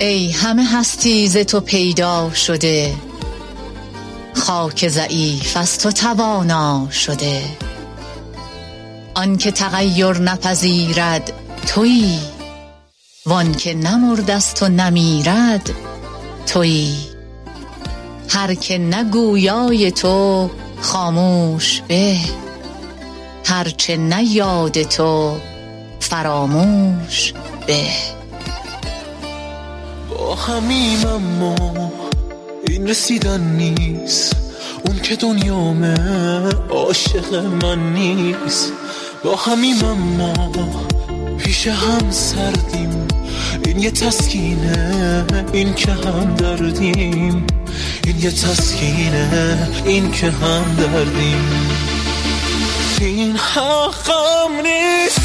ای همه هستی ز تو پیدا شده. خاک ضعیف از تو توانا شده. آنکه تغیر نپذیرد تویی وانکه نمرده ست و نمیرد تویی. هر که نه گویای تو خاموش به هر چه نه یاد تو فراموش به. همیم اما این رسیدن نیست. اون که دنیامه عاشق من نیست. با همیم اما پیش هم سردیم. این یه تسکینه این که هم دردیم. این یه تسکینه این که هم دردیم. این حقم نیست.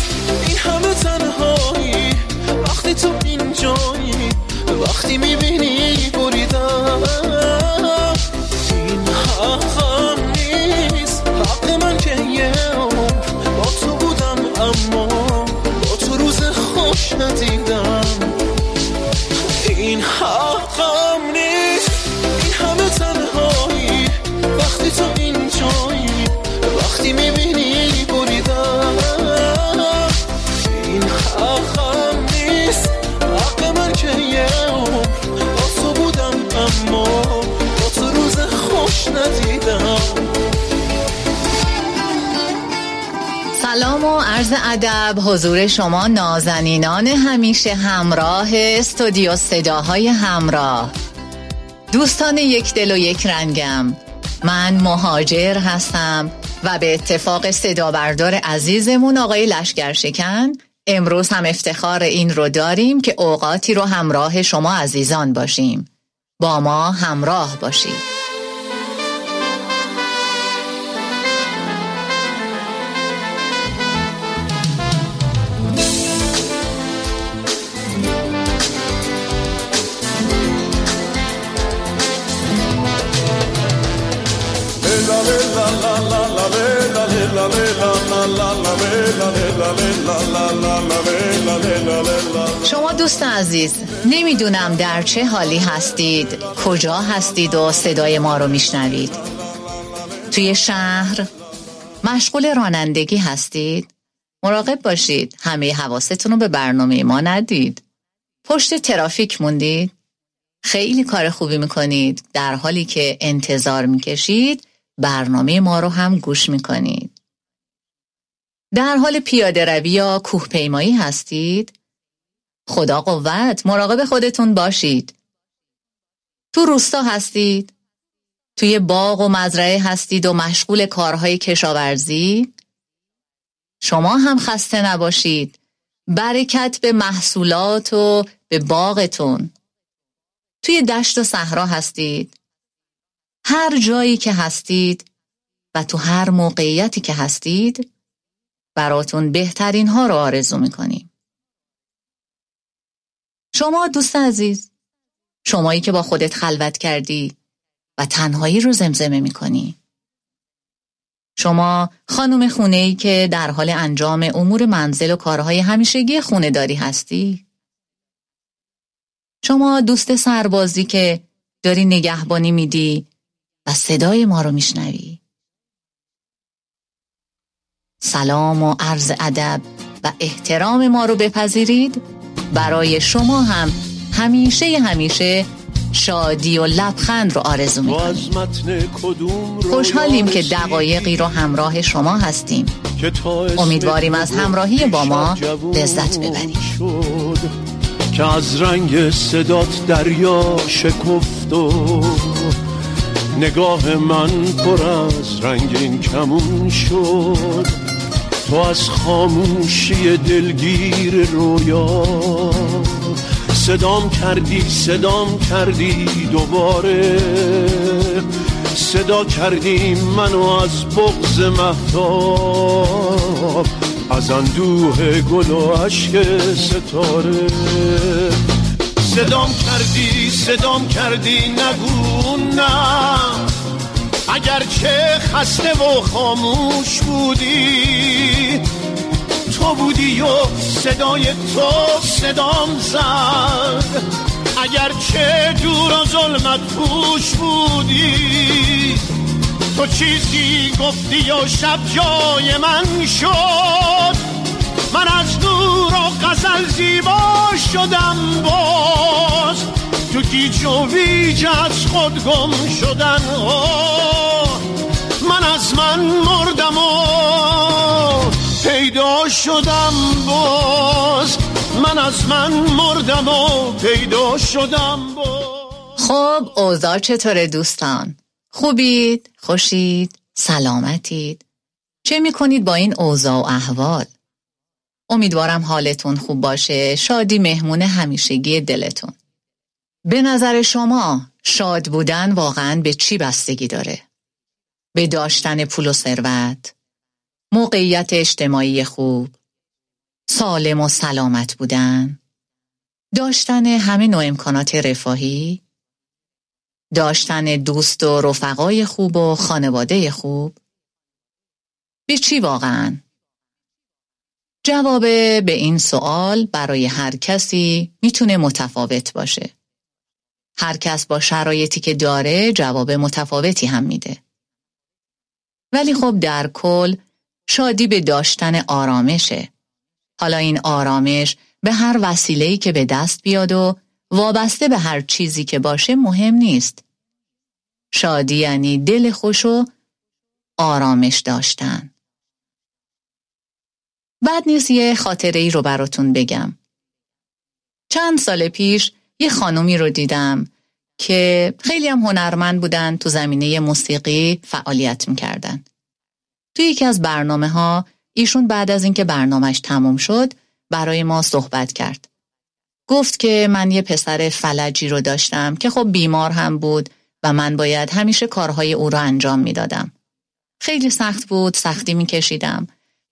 این همه تنهایی. وقتی تو اینجایی وقتی می‌بینی بریدم این حقم عرض ادب حضور شما نازنینان همیشه همراه استودیو صداهای همراه. دوستان یک دل و یک رنگم. من مهاجر هستم و به اتفاق صدا بردار عزیزمون آقای لشگر شکن امروز هم افتخار این رو داریم که اوقاتی رو همراه شما عزیزان باشیم. با ما همراه باشید. شما دوست عزیز نمی‌دونم در چه حالی هستید کجا هستید و صدای ما رو میشنوید. توی شهر مشغول رانندگی هستید؟ مراقب باشید همه حواستون رو به برنامه ما ندید. پشت ترافیک موندید؟ خیلی کار خوبی می‌کنید در حالی که انتظار می‌کشید برنامه ما رو هم گوش می‌کنید. در حال پیاده روی یا کوه پیمایی هستید؟ خدا قوت مراقب خودتون باشید. تو روستا هستید؟ توی باغ و مزرعه هستید و مشغول کارهای کشاورزی؟ شما هم خسته نباشید. برکت به محصولات و به باغتون. توی دشت و صحرا هستید. هر جایی که هستید و تو هر موقعیتی که هستید براتون بهترین ها رو آرزو می‌کنیم. شما دوست عزیز شمایی که با خودت خلوت کردی و تنهایی رو زمزمه می‌کنی. شما خانم خونه ای که در حال انجام امور منزل و کارهای همیشگی خونه داری هستی. شما دوست سربازی که داری نگهبانی میدی و صدای ما رو میشنوی. سلام و عرض ادب و احترام ما رو بپذیرید. برای شما هم همیشه همیشه شادی و لبخند رو آرزو می‌کنیم خوشحالیم که دقایقی رو همراه شما هستیم. امیدواریم از همراهی با ما لذت ببرید. که از رنگ صدات دریا شکفت و نگاه من پر از رنگین کمون شد. تو از خاموشی دلگیر رویا. صدام کردی صدام کردی دوباره. صدا کردی منو از بغز مهتاب از اندوه گل و عشق ستاره. صدام کردی صدام کردی نگو نه. اگرچه خسته و خاموش بودی تو بودی و صدای تو صدام زد. اگر چه دور و ظلمت پوش بودی تو چیزی گفتی و شب جای من شد. من از دور و قزل زیبا شدم باز. تو گیج و ویج از خود گم شدن من از من مردم و پیدا شدم باز من از من مردم و پیدا شدم باز خب اوضاع چطوره دوستان؟ خوبید؟ خوشید؟ سلامتید؟ چه می‌کنید با این اوضاع و احوال؟ امیدوارم حالتون خوب باشه شادی مهمون همیشگی دلتون به نظر شما شاد بودن واقعا به چی بستگی داره؟ به داشتن پول و ثروت، موقعیت اجتماعی خوب، سالم و سلامت بودن، داشتن همه نوع امکانات رفاهی، داشتن دوست و رفقای خوب و خانواده خوب، به چی واقعا؟ جواب به این سوال برای هر کسی می‌تونه متفاوت باشه. هر کس با شرایطی که داره جواب متفاوتی هم میده. ولی خب در کل شادی به داشتن آرامشه. حالا این آرامش به هر وسیله‌ای که به دست بیاد و وابسته به هر چیزی که باشه مهم نیست. شادی یعنی دل خوش و آرامش داشتن. بعد نیست یه خاطره ای رو براتون بگم. چند سال پیش یه خانومی رو دیدم که خیلی هم هنرمند بودن تو زمینه موسیقی فعالیت می‌کردن. توی یکی از برنامه ها ایشون بعد از اینکه برنامهش تموم شد برای ما صحبت کرد. گفت که من یه پسر فلجی رو داشتم که خب بیمار هم بود و من باید همیشه کارهای او رو انجام می‌دادم. خیلی سخت بود، سختی میکشیدم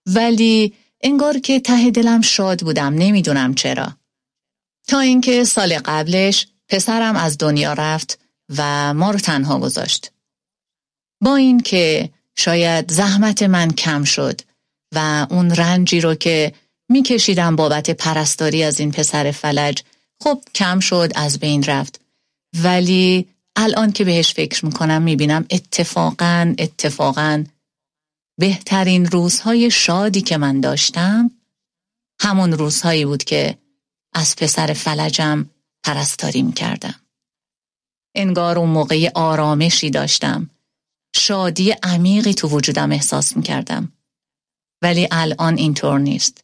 ولی انگار که ته دلم شاد بودم نمی‌دونم چرا. تا اینکه سال قبلش پسرم از دنیا رفت و ما رو تنها گذاشت. با این که شاید زحمت من کم شد و اون رنجی رو که میکشیدم بابت پرستاری از این پسر فلج خب کم شد از بین رفت ولی الان که بهش فکر می‌کنم می‌بینم اتفاقا اتفاقا بهترین روزهای شادی که من داشتم همون روزهایی بود که از پسر فلجم پرستاری می‌کردم. انگار اون موقع آرامشی داشتم. شادی عمیقی تو وجودم احساس می‌کردم. ولی الان اینطور نیست.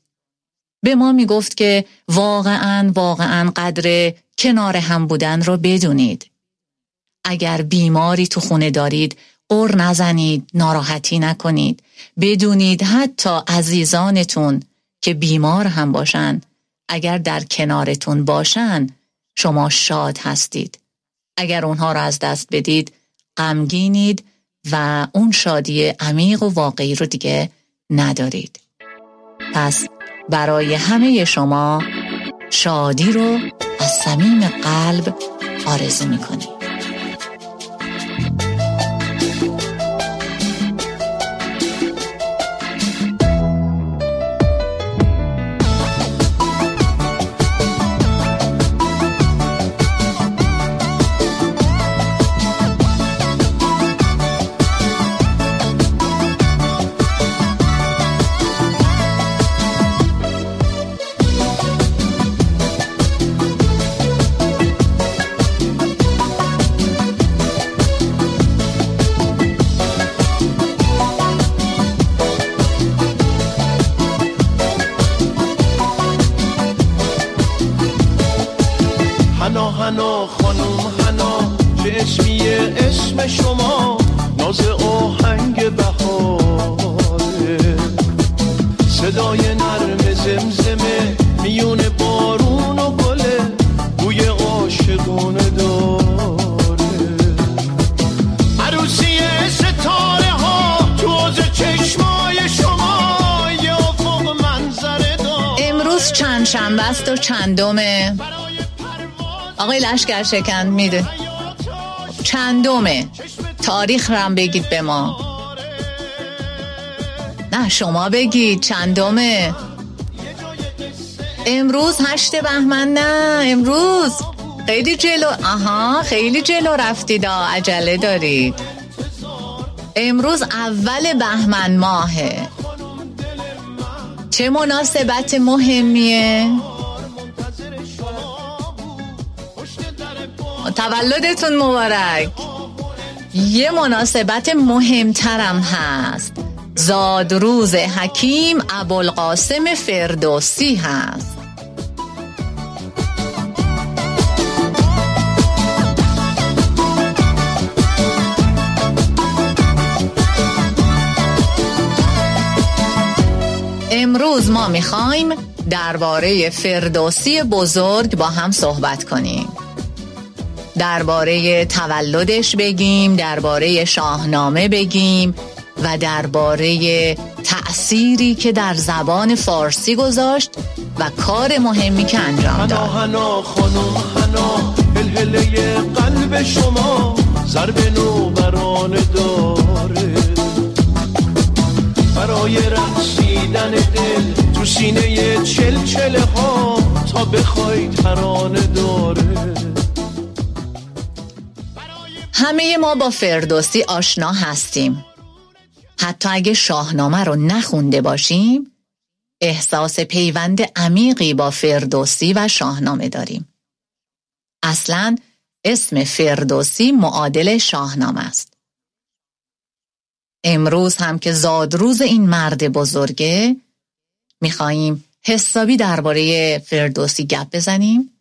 به ما می‌گفت که واقعا واقعا قدر کنار هم بودن رو بدونید. اگر بیماری تو خونه دارید قر نزنید ناراحتی نکنید بدونید حتی عزیزانتون که بیمار هم باشن اگر در کنارتون باشن شما شاد هستید. اگر اونها را از دست بدید غمگینید و اون شادی عمیق و واقعی رو دیگه ندارید. پس برای همه شما شادی رو از صمیم قلب آرزو می‌کنید شنبه و چندمه. آقای لشکر شکند میده. چندمه. تاریخ رم بگید به ما. نه شما بگید چندمه. امروز هشت بهمن نه امروز. خیلی جلو. آها خیلی جلو رفتید. عجله دارید. امروز اول بهمن ماهه. چه مناسبت مهمیه. تولدتون مبارک. یه مناسبت مهمترم هست. زادروز حکیم ابوالقاسم فردوسی هست. امروز ما می‌خوایم درباره فردوسی بزرگ با هم صحبت کنیم. درباره تولدش بگیم درباره شاهنامه بگیم و درباره تأثیری که در زبان فارسی گذاشت و کار مهمی که انجام داد. هنا خانم هنا قلب شما ضرب بران داره. برای رسیدن دل تو سینه چل چله ها تا بخوای ترانه داره. همه ما با فردوسی آشنا هستیم. حتی اگه شاهنامه رو نخونده باشیم احساس پیوند عمیقی با فردوسی و شاهنامه داریم. اصلا اسم فردوسی معادل شاهنامه است. امروز هم که زادروز این مرد بزرگه میخواییم حسابی درباره فردوسی گپ بزنیم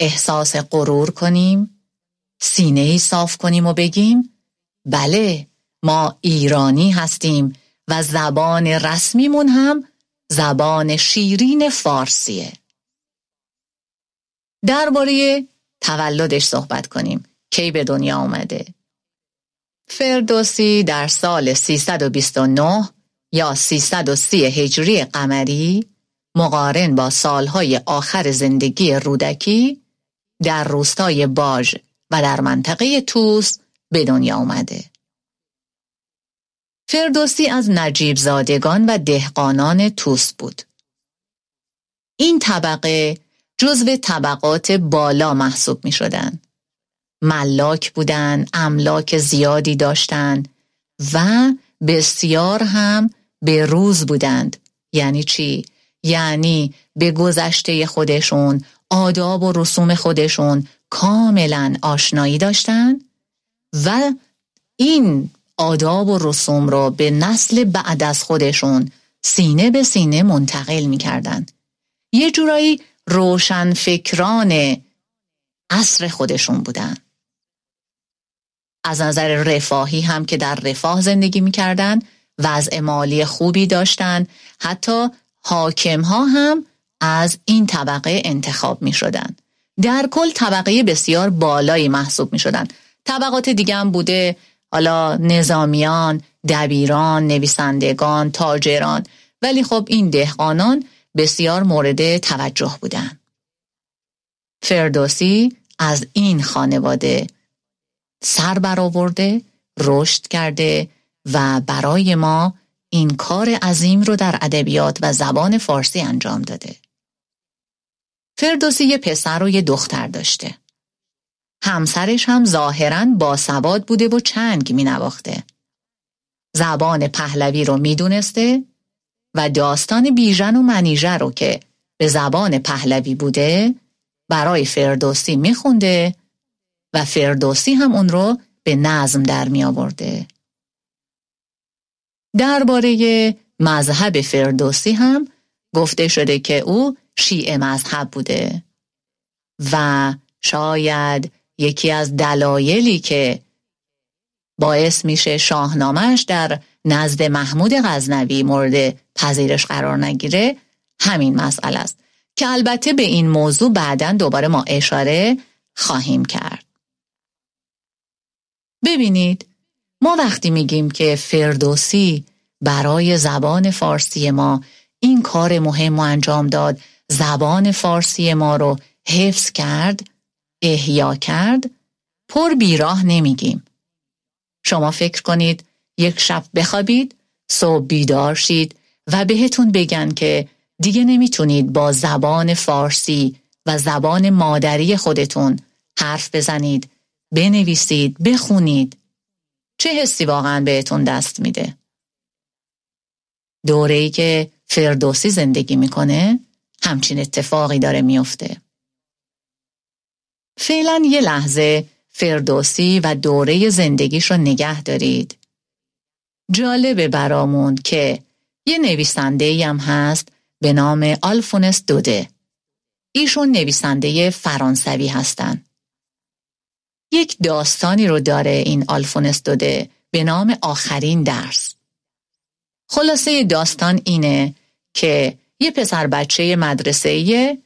احساس غرور کنیم سینه ای صاف کنیم و بگیم بله ما ایرانی هستیم و زبان رسمیمون هم زبان شیرین فارسیه. درباره تولدش صحبت کنیم. کی به دنیا آمده فردوسی در سال 329 یا 330 هجری قمری مقارن با سالهای آخر زندگی رودکی در روستای باژ و در منطقه توس به دنیا آمده. فردوسی از نجیب زادگان و دهقانان توس بود. این طبقه جزو طبقات بالا محسوب می شدن. ملاک بودن، املاک زیادی داشتند و بسیار هم به روز بودند. یعنی چی؟ یعنی به گذشته خودشون، آداب و رسوم خودشون کاملا آشنایی داشتند و این آداب و رسوم را به نسل بعد از خودشون سینه به سینه منتقل می‌کردن یه جورایی روشن فکران عصر خودشون بودن از نظر رفاهی هم که در رفاه زندگی می‌کردن وضع مالی خوبی داشتن حتی حاکم ها هم از این طبقه انتخاب می شدن. در کل طبقه بسیار بالایی محسوب می شدن. طبقات دیگه هم بوده حالا نظامیان، دبیران، نویسندگان، تاجران ولی خب این دهقانان بسیار مورد توجه بودن. فردوسی از این خانواده سر برآورده، رشد کرده و برای ما این کار عظیم رو در ادبیات و زبان فارسی انجام داده. فردوسی یه پسر و یه دختر داشته. همسرش هم ظاهرا باسواد بوده و چنگ می نواخته. زبان پهلوی رو می‌دونسته و داستان بیژن و منیژه رو که به زبان پهلوی بوده برای فردوسی میخونده و فردوسی هم اون رو به نظم در می آورده. درباره مذهب فردوسی هم گفته شده که او شیعه مذهب بوده و شاید یکی از دلایلی که باعث میشه شاهنامهش در نزد محمود غزنوی مورد پذیرش قرار نگیره همین مسئله است. که البته به این موضوع بعدا دوباره ما اشاره خواهیم کرد. ببینید ما وقتی میگیم که فردوسی برای زبان فارسی ما این کار مهم و انجام داد زبان فارسی ما رو حفظ کرد احیا کرد پر بیراه نمیگیم. شما فکر کنید یک شب بخوابید صبح بیدار شید و بهتون بگن که دیگه نمی‌تونید با زبان فارسی و زبان مادری خودتون حرف بزنید بنویسید بخونید. چه حسی واقعا بهتون دست میده؟ دوره ای که فردوسی زندگی می‌کنه همچین اتفاقی داره میفته. فعلا یه لحظه فردوسی و دوره زندگیش رو نگه دارید. جالبه برامون که یه نویسنده هم هست به نام آلفونس دوده. ایشون نویسنده فرانسوی هستن. یک داستانی رو داره این آلفونس دوده به نام آخرین درس. خلاصه داستان اینه که یه پسر بچه مدرسه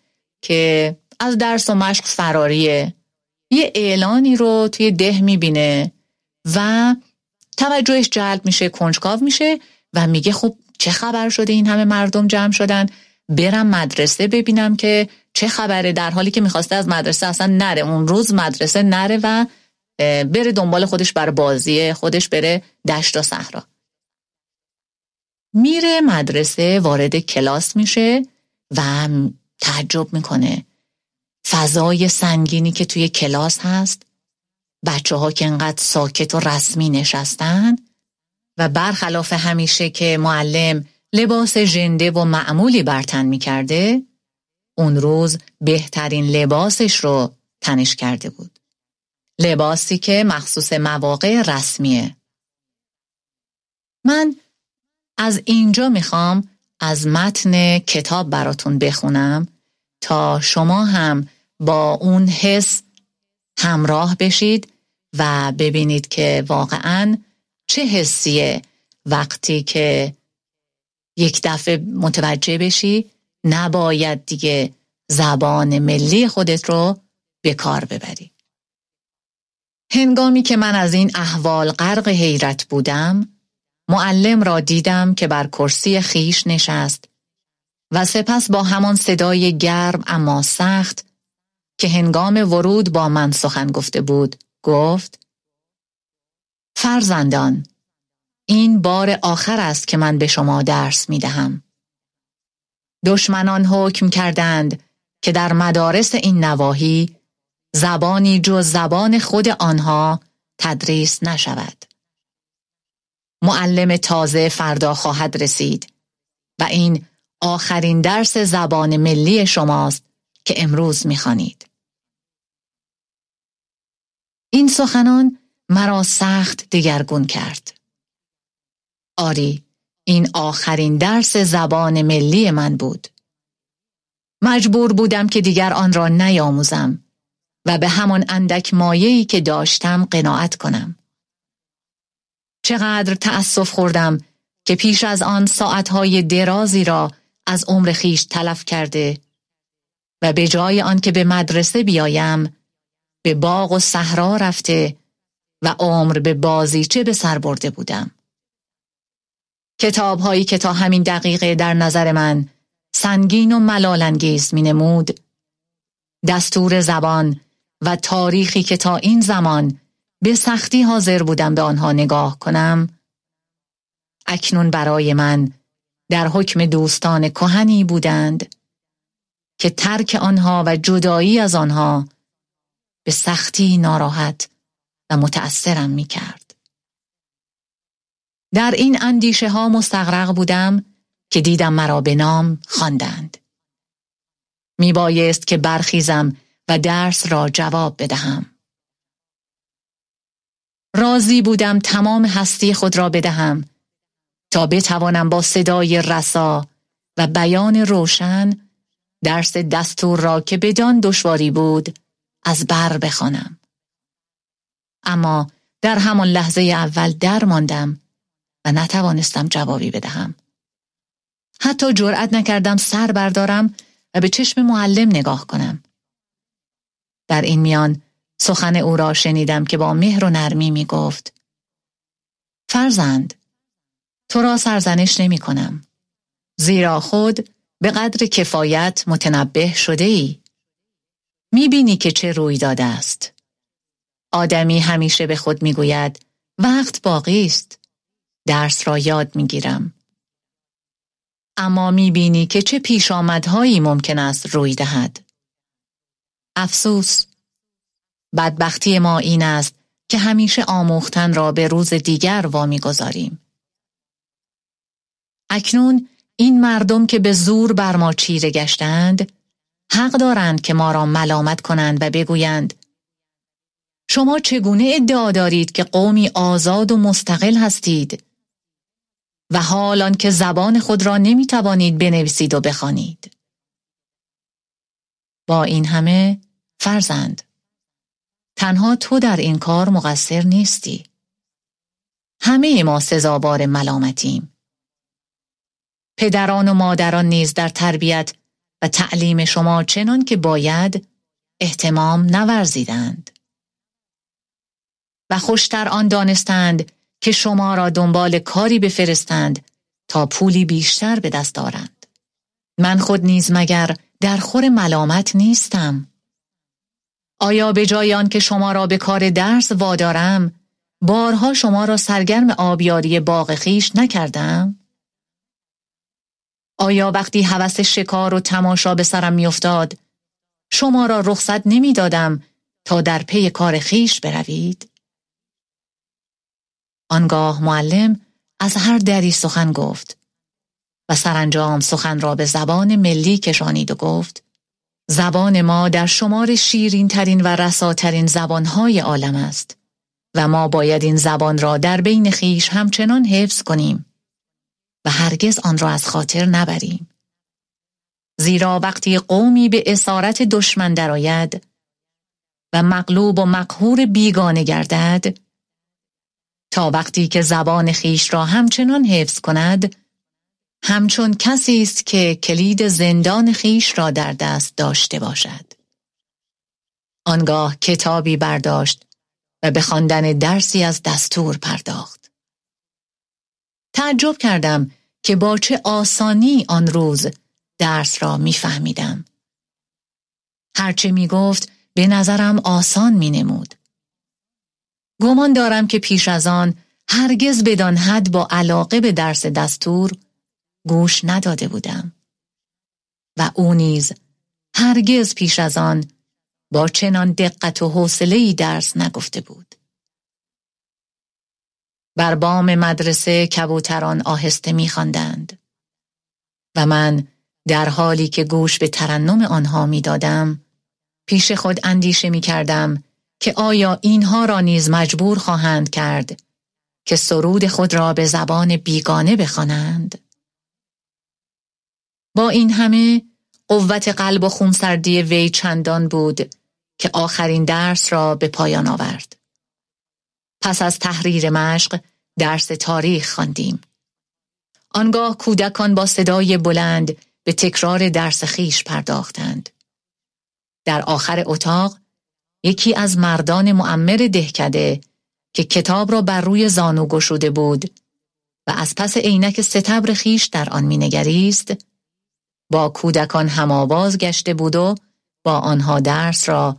که از درس و مشق فراریه یه اعلانی رو توی ده می‌بینه و توجهش جلب میشه کنجکاو میشه و میگه خب چه خبر شده این همه مردم جمع شدن؟ برم مدرسه ببینم که چه خبره در حالی که می‌خواسته از مدرسه اصلا نره. اون روز مدرسه نره و بره دنبال خودش بر بازی خودش بره دشت و صحرا. میره مدرسه وارد کلاس میشه و تعجب می‌کنه. فضای سنگینی که توی کلاس هست بچه ها که انقدر ساکت و رسمی نشستن و برخلاف همیشه که معلم لباس ژنده و معمولی برتن می‌کرده اون روز بهترین لباسش رو تنش کرده بود. لباسی که مخصوص مواقع رسمیه. من از اینجا می‌خوام از متن کتاب براتون بخونم تا شما هم با اون حس همراه بشید و ببینید که واقعا چه حسیه وقتی که یک دفعه متوجه بشی نباید دیگه زبان ملی خودت رو به کار ببری. هنگامی که من از این احوال غرق حیرت بودم معلم را دیدم که بر کرسی خیش نشست و سپس با همان صدای گرم اما سخت که هنگام ورود با من سخن گفته بود گفت فرزندان این بار آخر است که من به شما درس می دهم. دشمنان حکم کردند که در مدارس این نواحی زبانی جز زبان خود آنها تدریس نشود. معلم تازه فردا خواهد رسید و این آخرین درس زبان ملی شماست که امروز می‌خوانید. این سخنان مرا سخت دگرگون کرد. آری، این آخرین درس زبان ملی من بود. مجبور بودم که دیگر آن را نیاموزم و به همان اندک مایهی که داشتم قناعت کنم. چقدر تأسف خوردم که پیش از آن ساعتهای درازی را از عمر خیش تلف کرده و به جای آن که به مدرسه بیایم به باغ و صحرا رفته و عمر به بازیچه به سر برده بودم. کتاب هایی که تا همین دقیقه در نظر من سنگین و ملالانگیز می نمود دستور زبان و تاریخی که تا این زمان به سختی حاضر بودم به آنها نگاه کنم اکنون برای من در حکم دوستان کهنی بودند که ترک آنها و جدایی از آنها به سختی ناراحت و متأثرم می کرد. در این اندیشه ها مستغرق بودم که دیدم مرا به نام خواندند. می بایست که برخیزم و درس را جواب بدهم. راضی بودم تمام هستی خود را بدهم تا بتوانم با صدای رسا و بیان روشن درس دستور را که بدان دشواری بود از بر بخوانم. اما در همان لحظه اول در ماندم و نتوانستم جوابی بدهم. حتی جرأت نکردم سر بردارم و به چشم معلم نگاه کنم. در این میان سخن او را شنیدم که با مهر و نرمی می گفت. فرزند تو را سرزنش نمی کنم. زیرا خود به قدر کفایت متنبه شده ای. می بینی که چه روی داده است. آدمی همیشه به خود می‌گوید وقت باقی است. درس را یاد می‌گیرم اما می‌بینی که چه پیش آمدهایی ممکن است روی دهد. افسوس بدبختی ما این است که همیشه آموختن را به روز دیگر وامی گذاریم. اکنون این مردم که به زور بر ما چیره گشتند حق دارند که ما را ملامت کنند و بگویند شما چگونه ادعا دارید که قومی آزاد و مستقل هستید و حال که زبان خود را نمی توانید بنویسید و بخوانید با این همه فرزند تنها تو در این کار مقصر نیستی. همه ما سزاوار ملامتیم. پدران و مادران نیز در تربیت و تعلیم شما چنان که باید احتمام نورزیدند. و خوشتر آن دانستند که شما را دنبال کاری بفرستند تا پولی بیشتر به دست دارند من خود نیز مگر در خور ملامت نیستم؟ آیا به جای آن که شما را به کار درس وادارم بارها شما را سرگرم آبیاری باغ خیش نکردم؟ آیا وقتی هوس شکار و تماشا به سرم میافتاد شما را رخصت نمی‌دادم تا در پی کار خیش بروید؟ آنگاه معلم از هر دری سخن گفت و سرانجام سخن را به زبان ملی کشانید و گفت زبان ما در شمار شیرین ترین و رساترین زبانهای عالم است و ما باید این زبان را در بین خیش همچنان حفظ کنیم و هرگز آن را از خاطر نبریم. زیرا وقتی قومی به اسارت دشمن درآید و مغلوب و مقهور بیگانه گردد تا وقتی که زبان خیش را همچنان حفظ کند همچون کسی است که کلید زندان خیش را در دست داشته باشد. آنگاه کتابی برداشت و به خواندن درسی از دستور پرداخت. تعجب کردم که با چه آسانی آن روز درس را میفهمیدم. هرچه می گفت به نظرم آسان می نمود. گمان دارم که پیش از آن هرگز بدان حد با علاقه به درس دستور گوش نداده بودم. و او نیز هرگز پیش از آن با چنان دقت و حوصله‌ای درس نگفته بود. بر بام مدرسه کبوتران آهسته میخواندند. و من در حالی که گوش به ترنم آنها می‌دادم پیش خود اندیشه می کردم که آیا اینها را نیز مجبور خواهند کرد که سرود خود را به زبان بیگانه بخوانند. با این همه قوت قلب و خونسردی وی چندان بود که آخرین درس را به پایان آورد. پس از تحریر مشق درس تاریخ خواندیم. آنگاه کودکان با صدای بلند به تکرار درس خیش پرداختند. در آخر اتاق یکی از مردان معمر دهکده که کتاب را بر روی زانو گشوده بود و از پس عینک ستبر خیش در آن مینگریست با کودکان هماواز گشته بود و با آنها درس را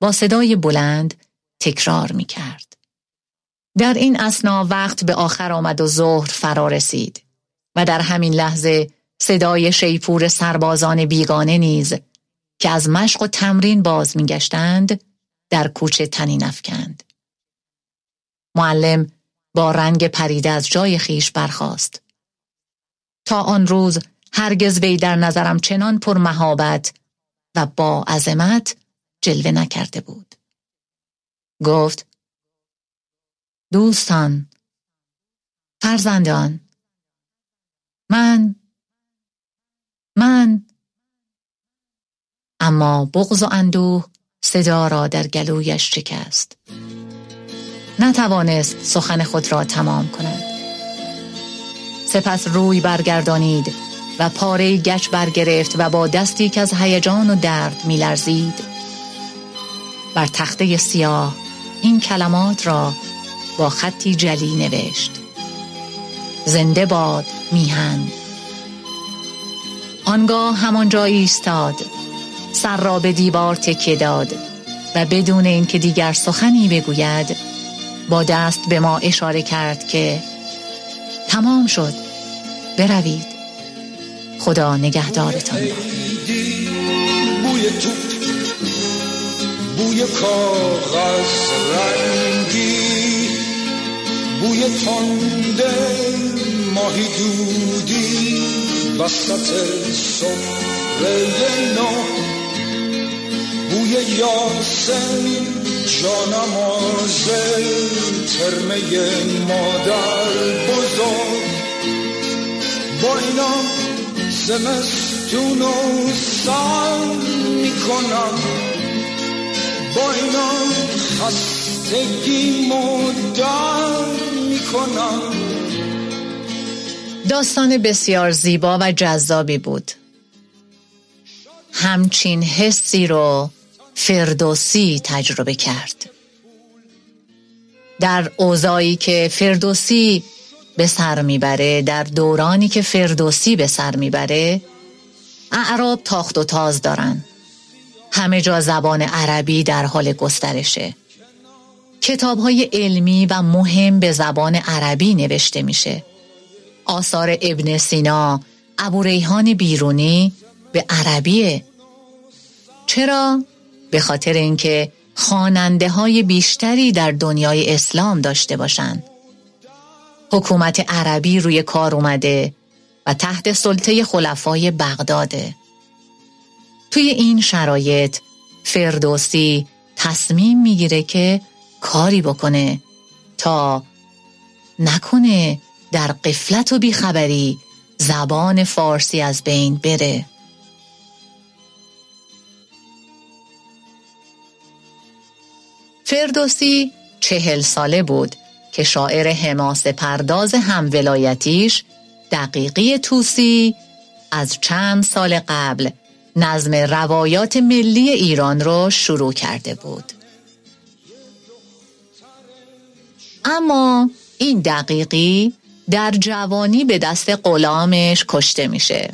با صدای بلند تکرار می کرد. در این اسنا وقت به آخر آمد و ظهر فرا رسید و در همین لحظه صدای شیپور سربازان بیگانه نیز که از مشق و تمرین باز میگشتند در کوچه تنی نفکند. معلم با رنگ پریده از جای خیش برخاست. تا آن روز هرگز وی در نظرم چنان پرمهابت و با عظمت جلوه نکرده بود. گفت دوستان فرزندان من من. اما بغض و اندوه صدا را در گلویش شکست. نتوانست سخن خود را تمام کند. سپس روی برگردانید و پاره گچ برگرفت و با دستی که از هیجان و درد میلرزید. بر تخته سیاه این کلمات را با خطی جلی نوشت. زنده باد میهن. آنگاه همانجا ایستاد. سر را به دیوار تکیه داد و بدون اینکه دیگر سخنی بگوید با دست به ما اشاره کرد که تمام شد. بروید. خدا نگهدارتان. بوی تو بوی کاغذ رنگی بوی تنده ماهی دودی وسط سفره نو بوی یاسم جانماز ترمه مادر بزرگ. با اینا زمستون و سال می‌کنم. با اینا خستگی مدر می‌کنم. داستان بسیار زیبا و جذابی بود. همچین حسی رو فردوسی تجربه کرد. در اوضاعی که فردوسی به سر می‌بره در دورانی که فردوسی به سر می‌بره اعراب تاخت و تاز دارن همه جا زبان عربی در حال گسترشه کتاب های علمی و مهم به زبان عربی نوشته میشه آثار ابن سینا ابو ریحان بیرونی به عربیه چرا؟ به خاطر اینکه خواننده های بیشتری در دنیای اسلام داشته باشند. حکومت عربی روی کار اومده و تحت سلطه خلفای بغداده. توی این شرایط فردوسی تصمیم می‌گیره که کاری بکنه تا نکنه در قفلت و بیخبری زبان فارسی از بین بره. فردوسی چهل ساله بود که شاعر حماس پرداز هم ولایتیش دقیقی توسی از چند سال قبل نظم روایات ملی ایران را شروع کرده بود. اما این دقیقی در جوانی به دست غلامش کشته میشه.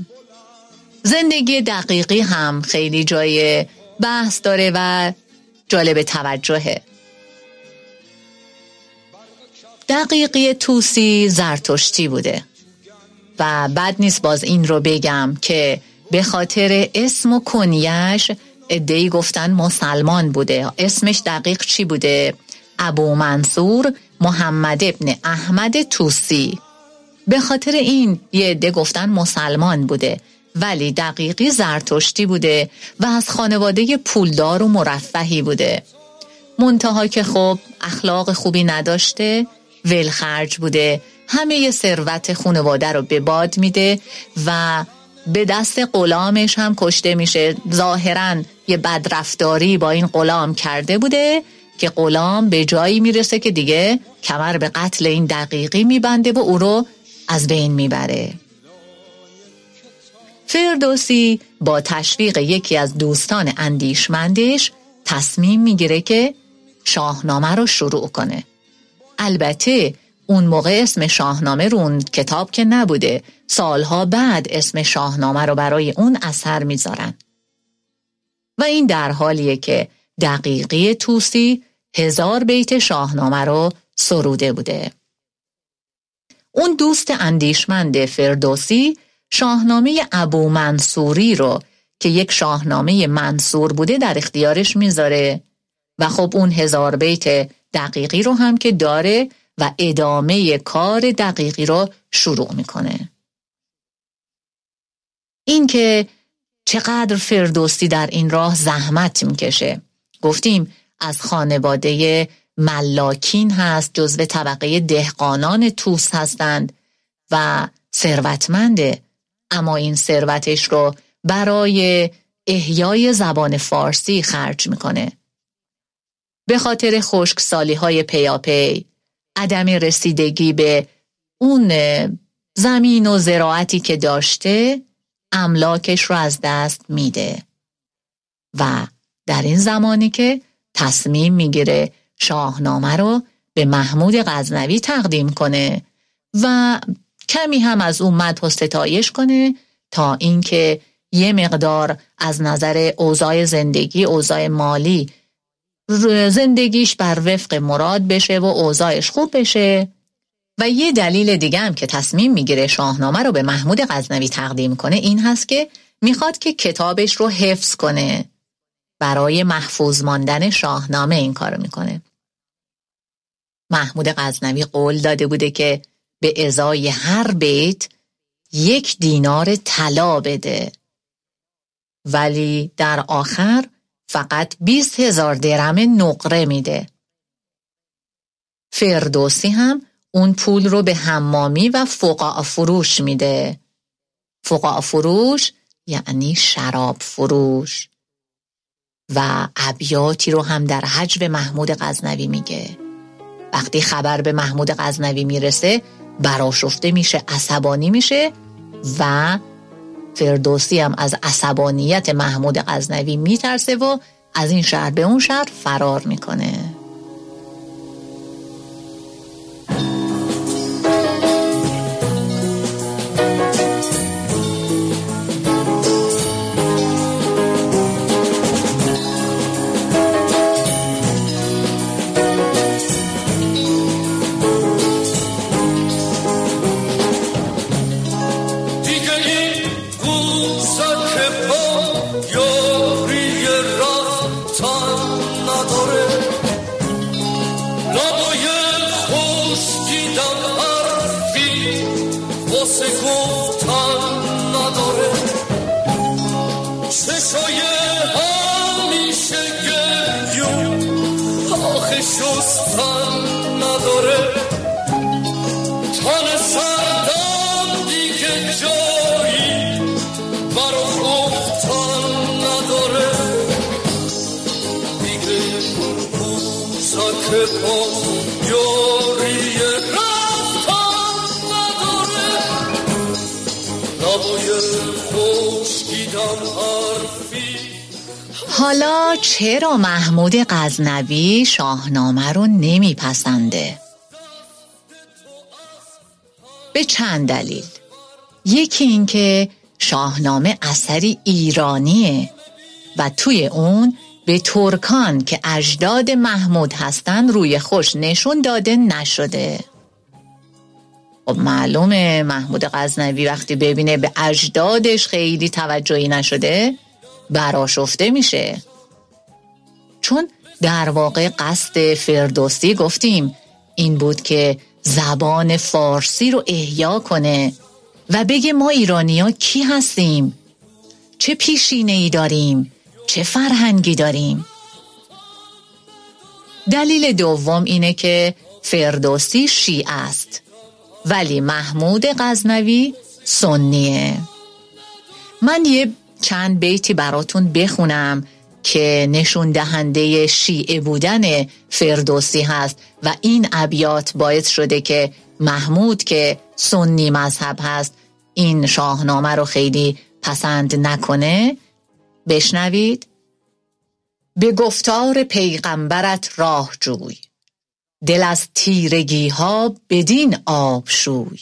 زندگی دقیقی هم خیلی جای بحث داره و جالب توجهه دقیقی توسی زرتشتی بوده. و بد نیست باز این رو بگم که به خاطر اسم و کنیش ادهی گفتن مسلمان بوده. اسمش دقیق چی بوده؟ ابو منصور محمد ابن احمد توسی. به خاطر این یه عده گفتن مسلمان بوده ولی دقیقی زرتشتی بوده و از خانواده پولدار و مرفهی بوده. منتها که خب اخلاق خوبی نداشته ولخرج بوده. همه ثروت خانواده رو به باد میده و به دست غلامش هم کشته میشه. ظاهرا یه بدرفتاری با این غلام کرده بوده که غلام به جایی می‌رسه که دیگه کمر به قتل این دقیقی میبنده و او رو از بین می‌بره. فردوسی با تشویق یکی از دوستان اندیشمندش تصمیم می‌گیره که شاهنامه رو شروع کنه. البته اون موقع اسم شاهنامه رون کتاب که نبوده سالها بعد اسم شاهنامه رو برای اون اثر می‌ذارن. و این در حالیه که دقیقی توسی هزار بیت شاهنامه رو سروده بوده. اون دوست اندیشمند فردوسی شاهنامه ابو منصوری رو که یک شاهنامه منصور بوده در اختیارش می‌ذاره. و خب اون هزار بیت دقیقی رو هم که داره و ادامه کار دقیقی رو شروع می‌کنه. اینکه چقدر فردوسی در این راه زحمت می‌کشه. گفتیم از خانواده ملاکین هست جزو طبقه دهقانان توس هستند و ثروتمنده اما این ثروتش رو برای احیای زبان فارسی خرج می‌کنه. به خاطر خشکسالی های پیاپی عدم رسیدگی به اون زمین و زراعتی که داشته املاکش رو از دست میده. و در این زمانی که تصمیم می‌گیره شاهنامه رو به محمود غزنوی تقدیم کنه و کمی هم از اون مدح و ستایش کنه تا اینکه یه مقدار از نظر اوضاع زندگی اوضاع مالی زندگیش بر وفق مراد بشه و اوضاعش خوب بشه. و یه دلیل دیگه هم که تصمیم می‌گیره شاهنامه رو به محمود غزنوی تقدیم کنه این هست که می‌خواد که کتابش رو حفظ کنه. برای محفوظ ماندن شاهنامه این کارو می‌کنه. محمود غزنوی قول داده بوده که به ازای هر بیت یک دینار طلا بده. ولی در آخر فقط 20 هزار درم نقره میده. فردوسی هم اون پول رو به حمامی و فقاع فروش میده. فقاع فروش یعنی شراب فروش. و ابیاتی رو هم در حجب محمود غزنوی میگه. وقتی خبر به محمود غزنوی می‌رسه براشفته میشه عصبانی میشه و فردوسی هم از عصبانیت محمود غزنوی میترسه و از این شهر به اون شهر فرار می‌کنه. حالا چرا محمود غزنوی شاهنامه رو نمیپسنده؟ به چند دلیل. یکی اینکه شاهنامه اثری ایرانیه و توی اون به ترکان که اجداد محمود هستند روی خوش نشون داده نشده. خب معلومه محمود غزنوی وقتی ببینه به اجدادش خیلی توجهی نشده؟ براشفته میشه. چون در واقع قصد فردوسی گفتیم این بود که زبان فارسی رو احیا کنه و بگه ما ایرانیا کی هستیم؟ چه پیشینه ای داریم؟ چه فرهنگی داریم؟ دلیل دوم اینه که فردوسی شیعه است ولی محمود غزنوی سنیه. من یه چند بیتی براتون بخونم که نشون دهنده شیعه بودن فردوسی هست و این ابیات باعث شده که محمود که سنی مذهب هست این شاهنامه رو خیلی پسند نکنه. بشنوید. به گفتار پیغمبرت راه جوی. دل از تیرگی ها بدین آب شوی.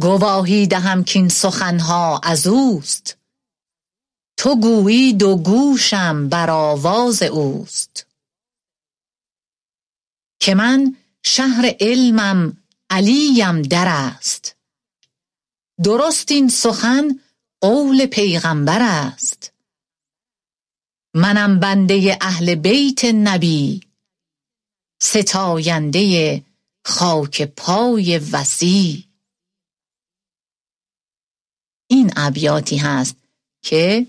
گواهی دهم کین سخنها از اوست. تو گویی دو گوشم بر آواز اوست. که من شهر علمم علیم در است. درست این سخن قول پیغمبر است. منم بنده اهل بیت نبی ستاینده خاک پای وسیع. این ابیاتی هست که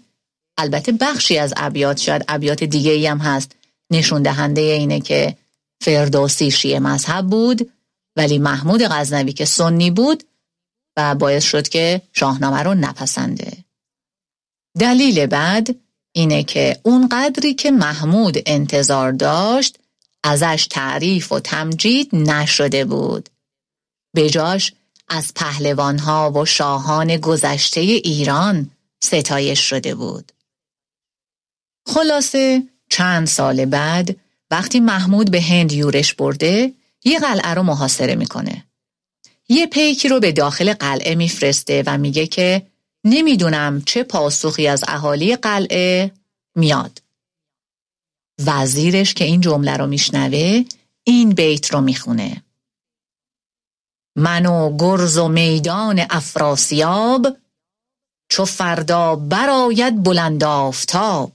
البته بخشی از ابیات شاید ابیات دیگه ای هم هست. نشون دهنده اینه که فردوسی شیعه مذهب بود ولی محمود غزنوی که سنی بود و باعث شد که شاهنامه رو نپسنده. دلیل بعد اینه که اون قدری که محمود انتظار داشت ازش تعریف و تمجید نشده بود. بجاش از پهلوانها و شاهان گذشته ایران ستایش شده بود. خلاصه چند سال بعد وقتی محمود به هند یورش برده یه قلعه رو محاصره می‌کنه. یه پیکی رو به داخل قلعه میفرسته و میگه که نمی‌دونم چه پاسخی از اهالی قلعه میاد. وزیرش که این جمله رو میشنوه این بیت رو می‌خونه. من و گرز و میدان افراسیاب چو فردا براید بلند آفتاب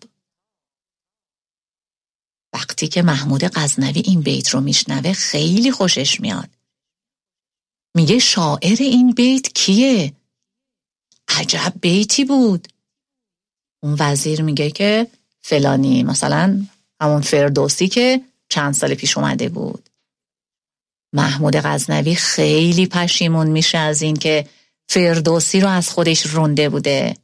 وقتی که محمود غزنوی این بیت رو میشنوه خیلی خوشش میاد. میگه شاعر این بیت کیه؟ عجب بیتی بود. اون وزیر میگه که فلانی مثلا همون فردوسی که چند سال پیش اومده بود. محمود غزنوی خیلی پشیمون میشه از اینکه فردوسی رو از خودش رونده بوده.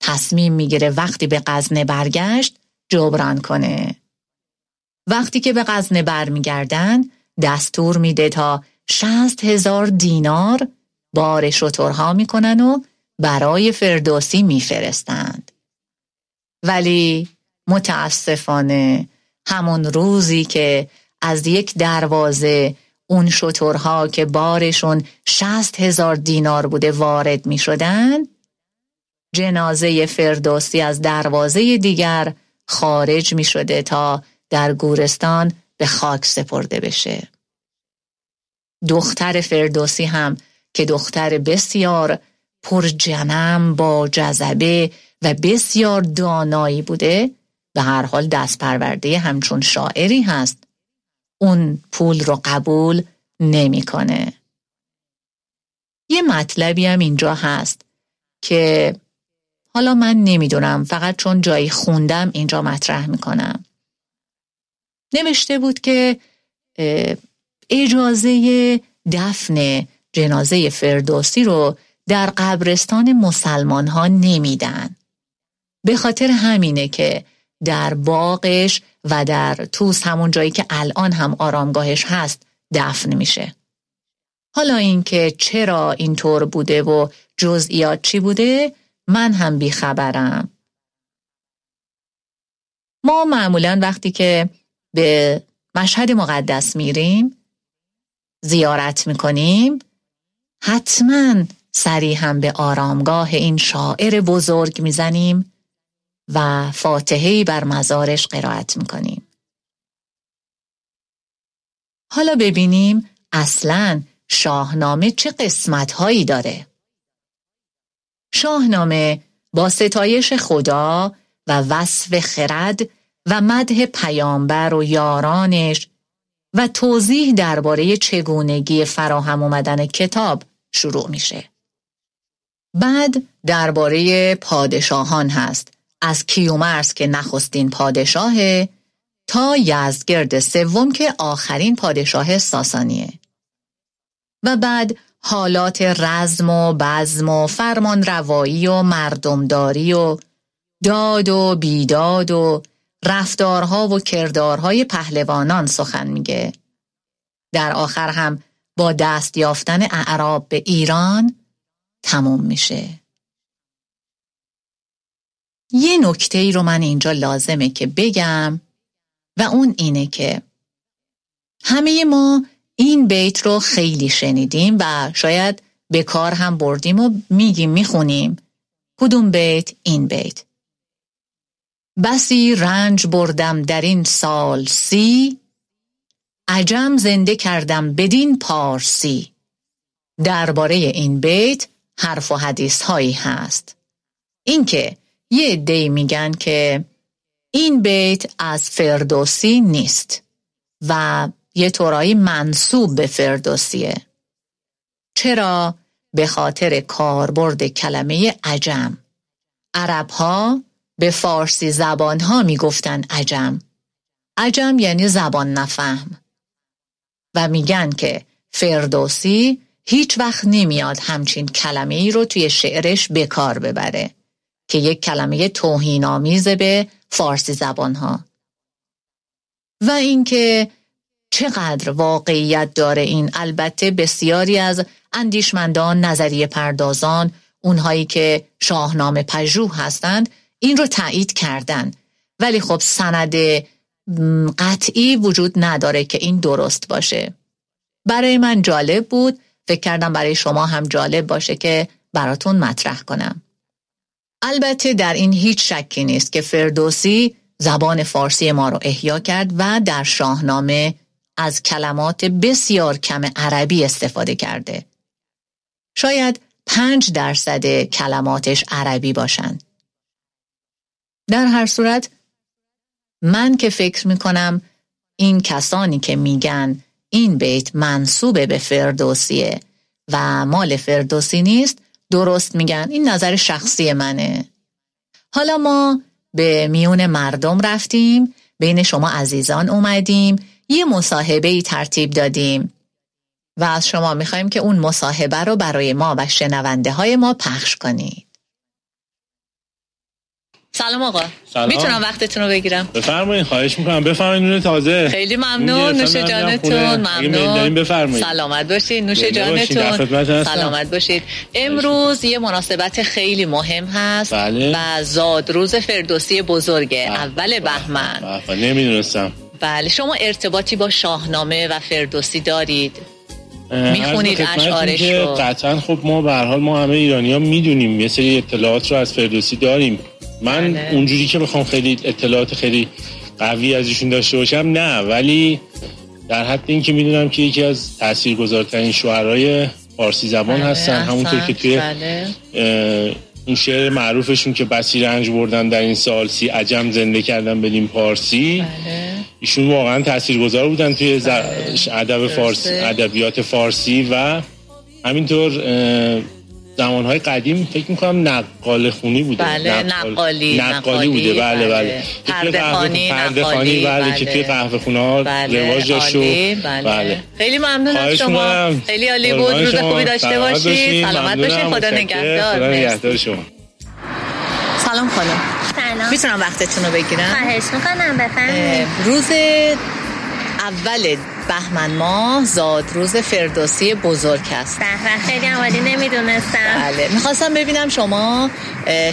تصمیم می‌گیره وقتی به غزنه برگشت جبران کنه. وقتی که به غزنه برمیگردن دستور میده تا شست هزار دینار بار شترها می‌کنن و برای فردوسی میفرستند. ولی متاسفانه همون روزی که از یک دروازه اون شترها که بارشون شست هزار دینار بوده وارد می شدن جنازه فردوسی از دروازه دیگر خارج می شده تا در گورستان به خاک سپرده بشه دختر فردوسی هم که دختر بسیار پرجنم با جذبه و بسیار دانایی بوده به هر حال دست پرورده همچون شاعری هست اون پول رو قبول نمی‌کنه. یه مطلبی هم اینجا هست که حالا من نمی‌دونم فقط چون جایی خوندم اینجا مطرح می‌کنم نوشته بود که اجازه دفن جنازه فردوسی رو در قبرستان مسلمان ها نمیدن. به خاطر همینه که در باغش و در توس همون جایی که الان هم آرامگاهش هست دفن میشه. حالا اینکه چرا اینطور بوده و جزئیات چی بوده من هم بیخبرم. ما معمولا وقتی که به مشهد مقدس میریم زیارت می‌کنیم. حتما سری هم به آرامگاه این شاعر بزرگ می‌زنیم و فاتحهی بر مزارش قرائت می‌کنیم. حالا ببینیم اصلا شاهنامه چه قسمتهایی داره. شاهنامه با ستایش خدا و وصف خرد و مدح پیامبر و یارانش و توضیح درباره چگونگی فراهم آمدن کتاب شروع میشه. بعد درباره پادشاهان هست از کیومرس که نخستین پادشاهه تا یزدگرد سوم که آخرین پادشاه ساسانیه و بعد حالات رزم و بزم و فرمان روایی و مردمداری و داد و بیداد و رفتارها و کردارهای پهلوانان سخن میگه. در آخر هم با دست یافتن اعراب به ایران تموم میشه. یه نکته ای رو من اینجا لازمه که بگم و اون اینه که همه ما این بیت رو خیلی شنیدیم و شاید به کار هم بردیم و میگیم می‌خونیم. کدوم بیت؟ این بیت. بسی رنج بردم در این سال سی عجم زنده کردم بدین پارسی. درباره این بیت حرف و حدیث هایی هست. اینکه یه دی میگن که این بیت از فردوسی نیست و یه طورایی منصوب به فردوسیه. چرا؟ به خاطر کاربرد کلمه عجم. عربها به فارسی زبانها می‌گفتن عجم. عجم یعنی زبان نفهم. و میگن که فردوسی هیچ وقت نمیاد همچین کلمه ای رو توی شعرش به کار ببره که یک کلمه توهین آمیز به فارسی زبان ها و اینکه چقدر واقعیت داره این البته بسیاری از اندیشمندان نظریه پردازان اونهایی که شاهنامه پژوه هستند این رو تایید کردن ولی خب سند قطعی وجود نداره که این درست باشه برای من جالب بود فکر کردم برای شما هم جالب باشه که براتون مطرح کنم البته در این هیچ شکی نیست که فردوسی زبان فارسی ما رو احیا کرد و در شاهنامه از کلمات بسیار کم عربی استفاده کرده. شاید پنج درصد کلماتش عربی باشند. در هر صورت من که فکر می‌کنم این کسانی که میگن این بیت منصوب به فردوسیه و مال فردوسی نیست درست میگن. این نظر شخصی منه. حالا ما به میون مردم رفتیم بین شما عزیزان اومدیم یه مصاحبه ای ترتیب دادیم و از شما می‌خوایم که اون مصاحبه رو برای ما و شنونده های ما پخش کنید. سلام آقا. سلام. می‌تونم وقتتون رو بگیرم. بفرمایید خواهش می‌کنم. بفرمایید نون تازه. خیلی ممنون. نوش جانتون. ممنون. بفرمایید. سلامت باشید نوش جانتون. سلامت باشید امروز یه مناسبت خیلی مهم هست بله. و زادروز فردوسی بزرگه. بله. اول بهمن. بله. نمی‌دونستم. بله. شما ارتباطی با شاهنامه و فردوسی دارید. می‌خونید اشعارش رو. قطعا خب ما به حال ما همه ایرانی ها می‌دونیم. یه سری اطلاعات رو از فردوسی داریم. من بله. اونجوری که بخوام خیلی اطلاعات خیلی قوی از ایشون داشته باشم نه ولی در حد این که می‌دونم که یکی از تاثیرگذارترین شعرهای فارسی زبان بله، هستن همونطور. که توی بله. اون شعر معروفشون که بسی رنج بردن در این سال سی عجم زنده کردن بدین پارسی بله. ایشون واقعا تاثیرگذار بودن توی ز- ادب فارسی. ادبیات فارسی و همینطور زمانهای قدیم فکر می‌کنم نقال خونی بوده بله، نقال- نقالی، نقالی نقالی، بوده بله بله. بله پرده‌خوانی، نقالی، بله که بله. توی قهوه خونه ها بله رواج داشت بله. بله خیلی ممنون از شما. خیلی عالی بود روز. خوبی داشته سلامت باشید. سلامت. باشید خدا. نگهدار. نگهدار شما سلام خانم سلام می‌تونم وقتتون رو بگیرم خواهش می‌کنم بفرمایید روز اول بهمن ماه زاد روز فردوسی بزرگ است. به به، خیلی عالی نمی‌دونستم. بله می‌خواستم ببینم شما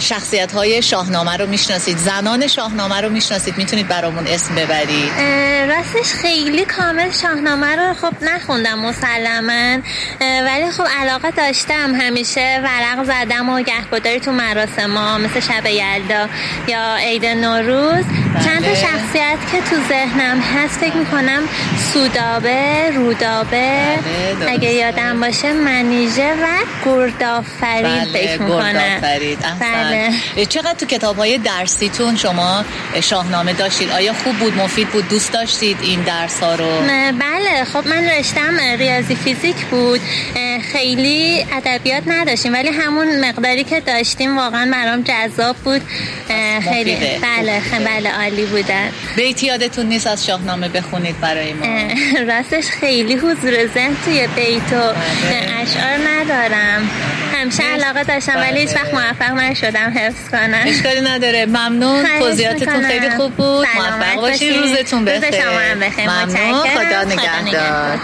شخصیت های شاهنامه رو می‌شناسید زنان شاهنامه رو می‌شناسید می‌تونید برامون اسم ببرید. راستش خیلی کامل شاهنامه رو خب نخوندم مسلما ولی خب علاقه داشتم. همیشه ورق زدم و گهگداری تو مراسم ها مثل شب یلدا یا عید نوروز. چند تا بله. شخصیت که تو ذهنم هست فکر می‌کنم سودابه رودابه بله، اگه. یادم باشه منیژه و فکر می‌کنم گردآفرید. احسن. بله. چقدر تو کتاب های درسیتون شما شاهنامه داشتید؟ آیا خوب بود مفید بود؟ دوست داشتید این درس ها رو بله. خب من رشتم ریاضی فیزیک بود. خیلی ادبیات نداشتیم ولی همون مقداری که داشتیم واقعا برام جذاب بود. خیلی مفیده. بله خ- بله عالی بودن بیت یادتون نیست از شاهنامه بخونید برای ما؟ راستش خیلی حضور ذهن توی بیت و بله. اشعار ندارم. همیشه علاقه داشتم ولی هیچ وقت موفق نشدم حفظ کنم. اشکالی نداره. ممنون. توضیحاتتون. خیلی خوب بود. موفق باشید باشید. روزتون روز بخیر. شما هم بخیر. ممنون. خدا نگهدار.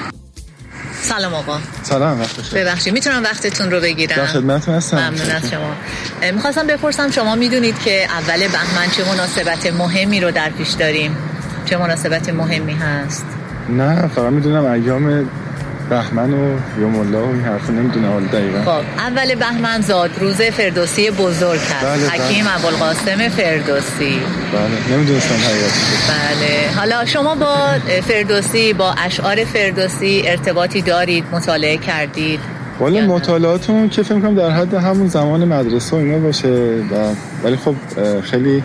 سلام آقا. سلام وقت بخیر ببخشید. می‌تونم وقتتون رو در بگیرم خدمتتون هستم. ممنون از شما. می‌خواستم بپرسم شما می‌دونید که اول بهمن چه مناسبت مهمی رو در پیش داریم؟ چه مناسبت مهمی هست؟ نه فقط می‌دونم ایام بهمن و یوم الله و این حرفا نمی‌دونم حالا دقیقا. خب اول بهمن زاد روز فردوسی بزرگ هست. بله، بله. حکیم ابوالقاسم فردوسی. بله نمی‌دونستم حقیقتش بله. حالا شما با فردوسی با اشعار فردوسی ارتباطی دارید مطالعه کردید؟ والا نه؟ مطالعاتمون که فکر کنم در حد همون زمان مدرسه و اینا باشه و ولی خب خیلی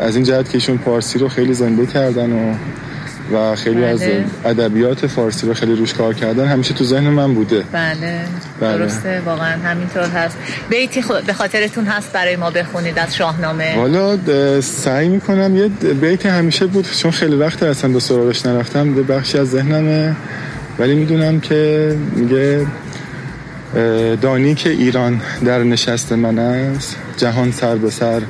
از این جهت که ایشون پارسی رو خیلی زنده کردن و و خیلی بله. از ادبیات فارسی رو خیلی روش کار کردن همیشه تو ذهن من بوده. بله. بله. درسته. واقعا همینطور هست. بیتی خو- به خاطرتون هست برای ما بخونید از شاهنامه. والا سعی می‌کنم. یه بیت همیشه بود چون خیلی وقت اصلا به سراغش نرفتم. به بخشی از ذهنمه. ولی می‌دونم که میگه دانی که ایران در نشست من است جهان سر به سر.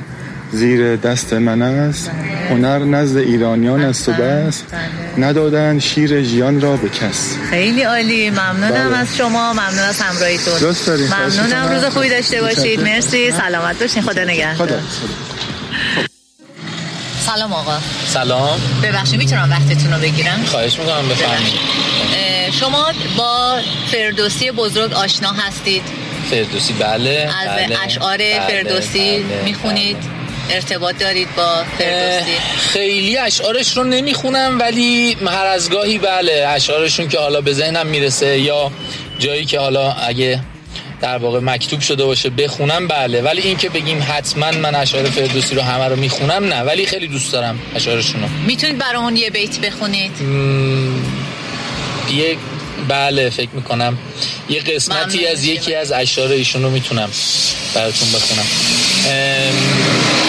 زیر دست من است. هنر نزد ایرانیان است و بس. بله. ندادن شیر ژیان را به کس. خیلی عالی. ممنونم بله. از شما. ممنون از همراهیتون. دارین. خواهش ممنونم. روز خوبی داشته باشید. مرسی. سلامت باشین. خدا نگهدار. خدا. سلام آقا. سلام. ببخشید می‌تونم وقتتون رو بگیرم؟ خواهش می‌کنم بفرمایید. شما با فردوسی بزرگ آشنا هستید؟ فردوسی بله. از بله، اشعار بله، فردوسی بله، می‌خونید؟ ارتباط دارید با فردوسی؟ خیلی اشعارش رو نمی‌خونم ولی هر از گاهی بله اشعارشون که حالا به ذهنم می‌رسه یا جایی که حالا اگه در واقع مکتوب شده باشه بخونم بله. ولی این که بگیم حتما من اشعار فردوسی رو همه رو می‌خونم نه. ولی خیلی دوست دارم اشعارشون رو می‌تونید برامون یه بیت بخونید؟ یه بله فکر می‌کنم. یه قسمتی. از یکی از اشعار ایشون رو می‌تونم براتون بخونم.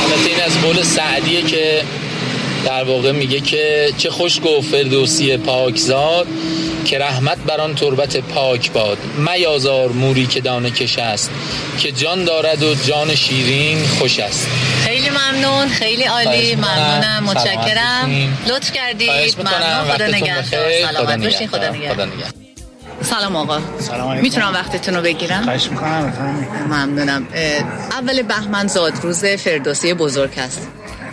البته این از قول سعدیه که در واقع میگه که چه خوش گفت فردوسی پاکزاد که رحمت بر آن تربت پاک باد. میازار موری که دانه کش است که جان دارد و جان شیرین خوش است. ممنون. خیلی عالی. ممنونم. متشکرم. لطف کردید. ممنون. خدا نگهدار. سلامت باشین. خدا نگهدار. سلام آقا. سلام علیکم. می‌تونم وقتتون رو بگیرم؟ خواهش می‌کنم. ممنونم. اول بهمن زادروز فردوسی بزرگ هست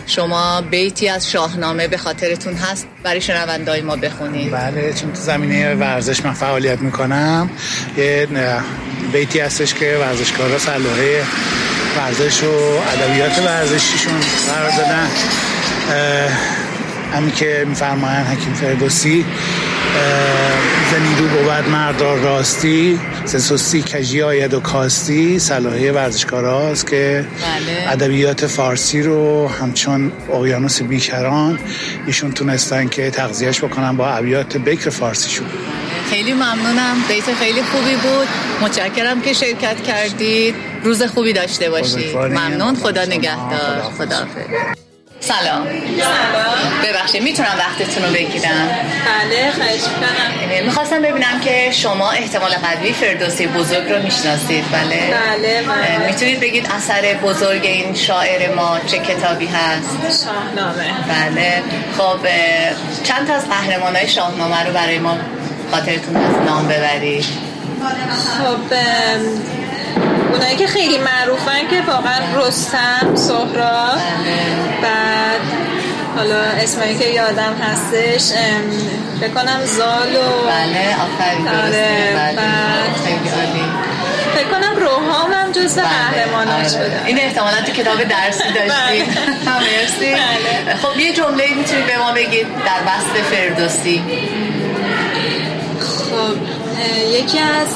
شما بیتی از شاهنامه به خاطرتون هست. برای شنوندای ما بخونید. بله چون تو زمینه ورزش من فعالیت می‌کنم. یه بیتی هستش که ورزشکارا صلاحه ورزش و ادبیات ورزشیشون قرار دادن اه، همین که میفرمایند حکیم فردوسی ز نیرو بود مردار راستی ز سستی کجی آید و کاستی صلاحه ورزشکاراست که بله. ادبیات فارسی رو همچون اقیانوس بیکران ایشون تونستن که تغذیهش بکنن با ابیات بکر فارسیشون خیلی ممنونم. بیت خیلی خوبی بود. متشکرم که شرکت کردید. روز خوبی داشته باشید. ممنون. خدا. نگهدار. خدا سلام. ببخشید می‌تونم وقتتون رو بگیرم؟ بله خواهش می‌کنم. می‌خواستم ببینم که شما احتمال قوی فردوسی بزرگ رو می‌شناسید. بله. بله، بله. می‌تونید بگید اثر بزرگ این شاعر ما چه کتابی هست؟ شاهنامه. بله. خب چند تا از قهرمان های شاهنامه رو برای ما خاطرتون هست نام ببرید خب اونایی که خیلی معروفن که واقعا رستم سهراب بعد حالا اسمایی که یادم هستش ام، فکر کنم زال و بله آفرین آره، بله. بعد- خیلی عالی. فکر کنم روحام هم جز بله، قهرماناش آره. بودن این احتمالا تو کتاب درسی داشتید مرسی. بله. خب یه جمله می‌تونید به ما بگید در وصف فردوسی. یکی از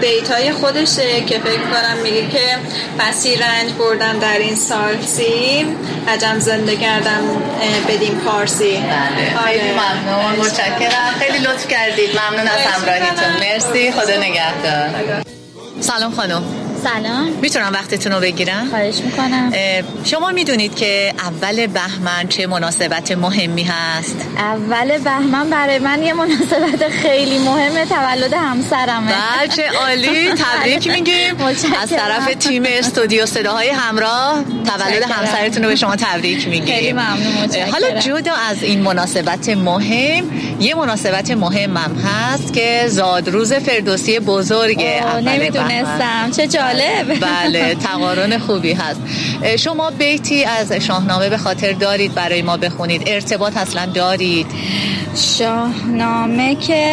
بیت های خودشه که فکر کنم میگه که بسی رنج بردم در این سالسی عجم زنده کردم اه، بدین پارسی. بله. خیلی آره. ممنون. متشکرم. خیلی لطف کردید. ممنون از همراهیتون. مرسی. خدا نگهدار. سلام خانم. سلام. می‌تونم وقتتون رو بگیرم؟ خواهش می‌کنم. شما می‌دونید که اول بهمن چه مناسبت مهمی هست؟ اول بهمن برای من یه مناسبت خیلی مهمه تولد همسرمه. بچه عالی. تبریک میگیم. از طرف تیم استودیو صداهای همراه تولد. همسرتون رو به شما تبریک میگیم. خیلی ممنون،. حالا جدا از این مناسبت مهم یه مناسبت مهم هم هست که زادروز فردوسی بزرگه. نمی‌دونستم. چه جالب. بله تقارن خوبی هست. شما بیتی از شاهنامه به خاطر دارید برای ما بخونید. ارتباط اصلا دارید؟ شاهنامه که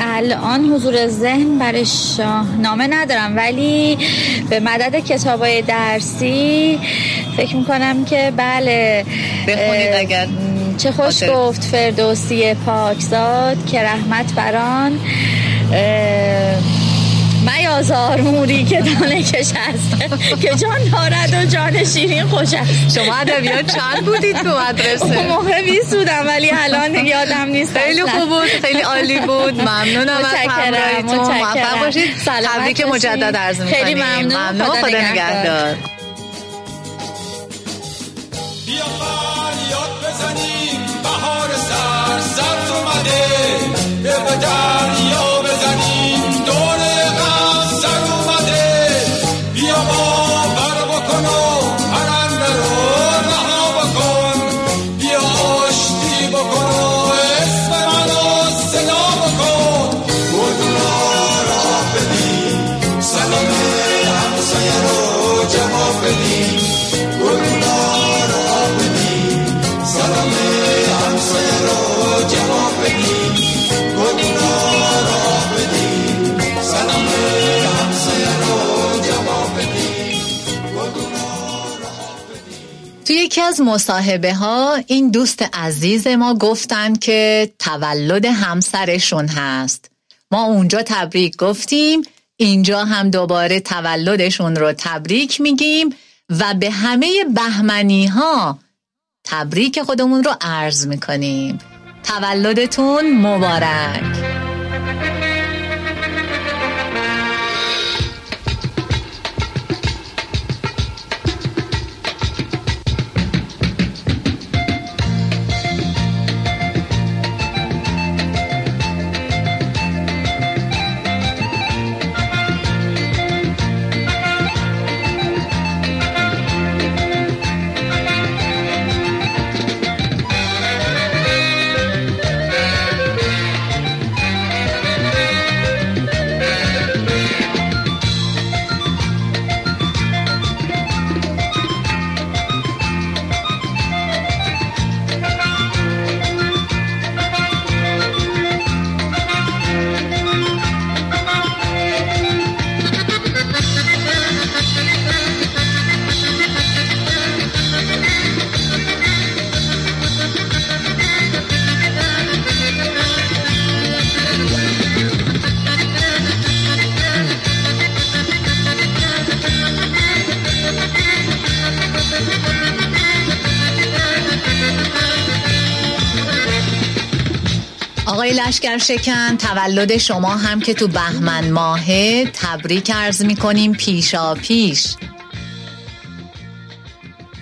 الان حضور ذهن برای شاهنامه ندارم ولی به مدد کتاب های درسی فکر می‌کنم که بله بخونید اگر چه خوش خاطر- گفت فردوسی پاکزاد که رحمت بران. میازار موری که دانه کش است که جان دارد و جان شیرین خوش است شما ادبیات چند بودید تو اون مدرسه موقع بیست بودم ولی الان یادم نیست خیلی. خوب بود خیلی عالی بود. ممنونم از همراهیتون. موفق. باشید. سلامت تبریک. مجدد عرض می‌کنیم. خیلی ممنون. ممنون. خدا نگهدار. بیا فریاد بزنیم. بهار سر سبز اومده. به دریا بزنیم. دور یکی از مصاحبه ها این دوست عزیز ما گفتن که تولد همسرشون هست. ما اونجا تبریک گفتیم اینجا هم دوباره تولدشون رو تبریک میگیم و به همه بهمنی ها تبریک خودمون رو عرض می‌کنیم. تولدتون مبارک. لشکر شکن تولد شما هم که تو بهمن ماهه تبریک عرض می‌کنیم پیشا پیش.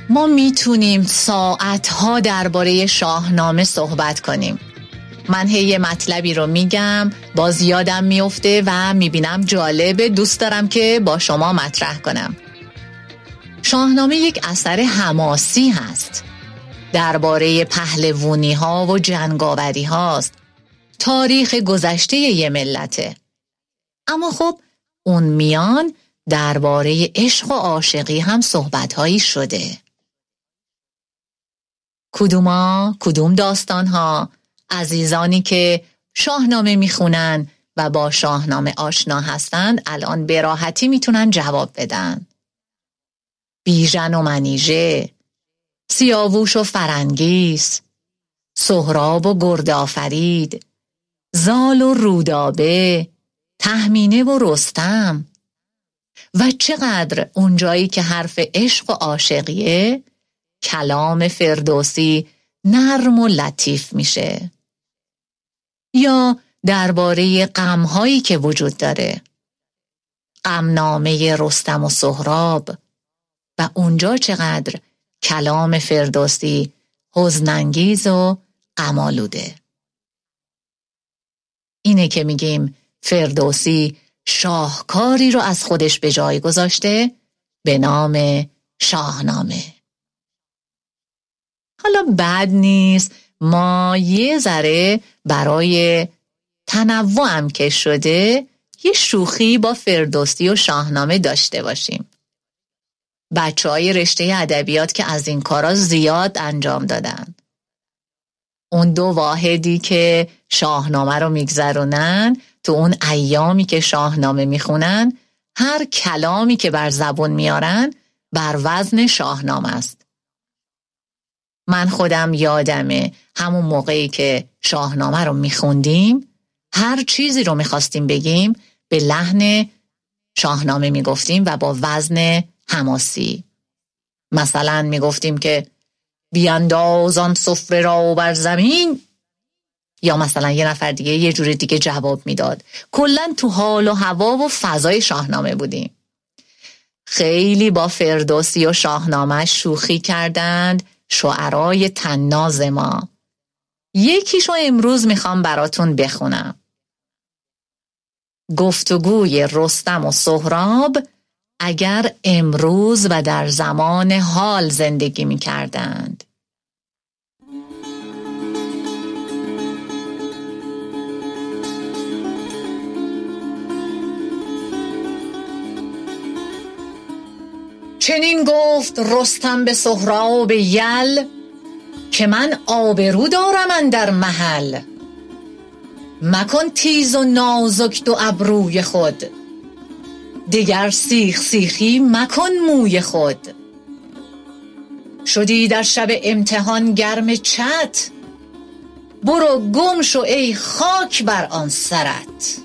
ما می‌تونیم ساعتها درباره شاهنامه صحبت کنیم. من هی مطلبی رو میگم باز یادم میفته و می‌بینم جالبه دوست دارم که با شما مطرح کنم. شاهنامه یک اثر حماسی هست. درباره پهلوونی ها و جنگاوری هاست تاریخ گذشته یه ملته. اما خب اون میان درباره عشق و عاشقی هم صحبتهایی شده. کدوما؟ کدوم داستانها؟ عزیزانی که شاهنامه می‌خونن و با شاهنامه آشنا هستند الان به راحتی می‌تونن جواب بدن. بیژن و منیژه سیاووش و فرنگیس سهراب و گرد آفرید زال و رودابه تهمینه و رستم. و چقدر اونجایی که حرف عشق و عاشقیه کلام فردوسی نرم و لطیف میشه. یا درباره غمهایی که وجود داره. غمنامه رستم و سهراب. و اونجا چقدر کلام فردوسی حزنانگیز و غمالوده اینه که میگیم فردوسی شاهکاری رو از خودش به جای گذاشته به نام شاهنامه. حالا بد نیست. ما یه ذره برای تنوعم که شده یه شوخی با فردوسی و شاهنامه داشته باشیم. بچه های رشته ادبیات که از این کارا زیاد انجام دادن. اون دو واحدی که شاهنامه رو میگذرونن تو اون ایامی که شاهنامه می‌خونن هر کلامی که بر زبون میارن بر وزن شاهنامه است. من خودم یادمه همون موقعی که شاهنامه رو میخوندیم هر چیزی رو می‌خواستیم بگیم به لحن شاهنامه می‌گفتیم و با وزن حماسی. مثلا می‌گفتیم که بیاندازان سفره را بر زمین. یا مثلا یه نفر دیگه یه جور دیگه جواب می‌داد. کلا تو حال و هوا و فضای شاهنامه بودیم. خیلی با فردوسی و شاهنامه شوخی کردند شعرای تناز ما. یکیشو امروز می‌خوام براتون بخونم. گفتگوی رستم و سهراب اگر امروز و در زمان حال زندگی می کردند. چنین گفت رستم به سهراب یل که من آبرو دارم در محل مکن تیز و نازک دو ابروی خود دیگر سیخ سیخی مکن موی خود. شدی در شب امتحان گرم چت. برو گم شو ای خاک بر آن سرت.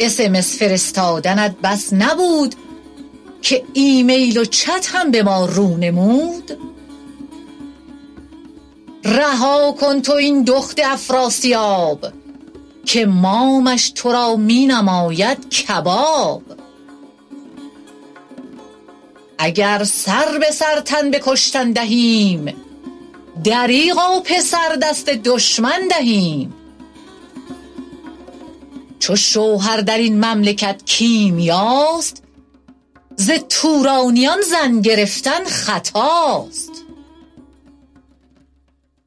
اسمس فرستادنت بس نبود که ایمیل و چت هم به ما رو نمود. رها کن تو این دخت افراسیاب. که مامش تو را می نماید کباب. اگر سر به سر تن به کشتن دهیم دریغا پسر دست دشمن دهیم. چو شوهر در این مملکت کیمیاست ز تورانیان زن گرفتن خطاست.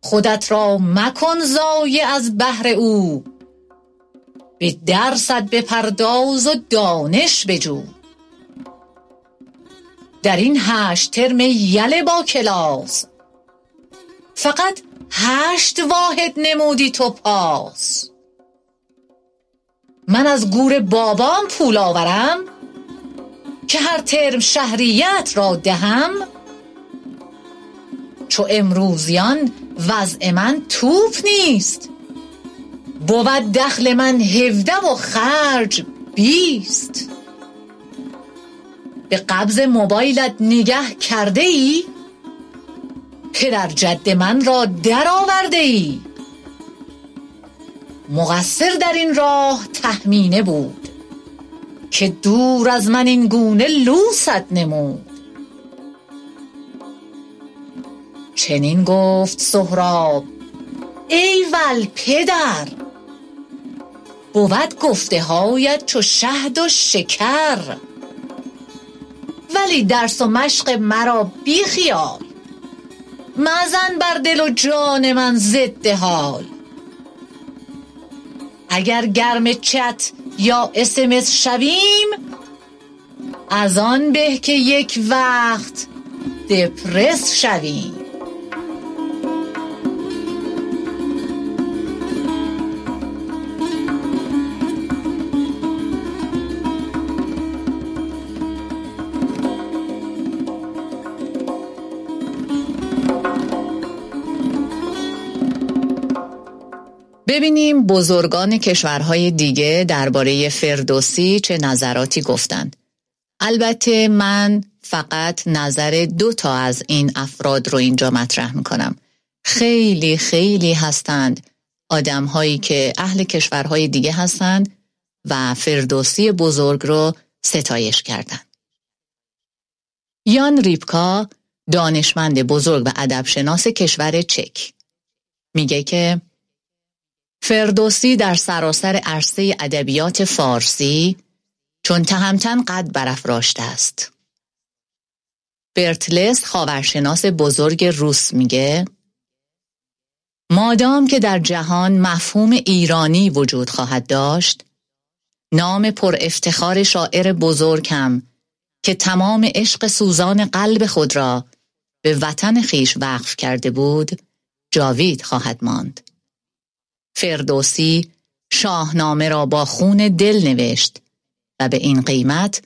خودت را مکن ضایع از بهر او به درست بپرداز و دانش بجو. در این هشت ترم یل با کلاس فقط هشت واحد نمودی تو پاس. من از گور بابام پول آورم که هر ترم شهریت را دهم. چو امروزیان وضع من توپ نیست. بود دخل من هفده و خرج بیست. به قبض موبایلت نگه کرده ای پدر جد من را در آورده ای مقصر در این راه تهمینه بود که دور از من این گونه لوست نمود. چنین گفت سهراب ای ول پدر بود گفته هایت چو شهد و شکر. ولی درس و مشق مرا بی خیال. مزن بر دل و جان من ضد حال. اگر گرم چت یا اسمس شویم از آن به که یک وقت دپرس شویم. ببینیم بزرگان کشورهای دیگه درباره فردوسی چه نظراتی گفتند. البته من فقط نظر دو تا از این افراد رو اینجا مطرح می‌کنم. خیلی خیلی هستند آدم هایی که اهل کشورهای دیگه هستند و فردوسی بزرگ رو ستایش کردند. یان ریپکا دانشمند بزرگ و ادبشناس کشور چک میگه که فردوسی در سراسر عرصه ادبیات فارسی چون تهمتن قد برافراشته است. برتلس خاورشناس بزرگ روس میگه مادام که در جهان مفهوم ایرانی وجود خواهد داشت نام پر افتخار شاعر بزرگم که تمام عشق سوزان قلب خود را به وطن خیش وقف کرده بود جاوید خواهد ماند فردوسی شاهنامه را با خون دل نوشت و به این قیمت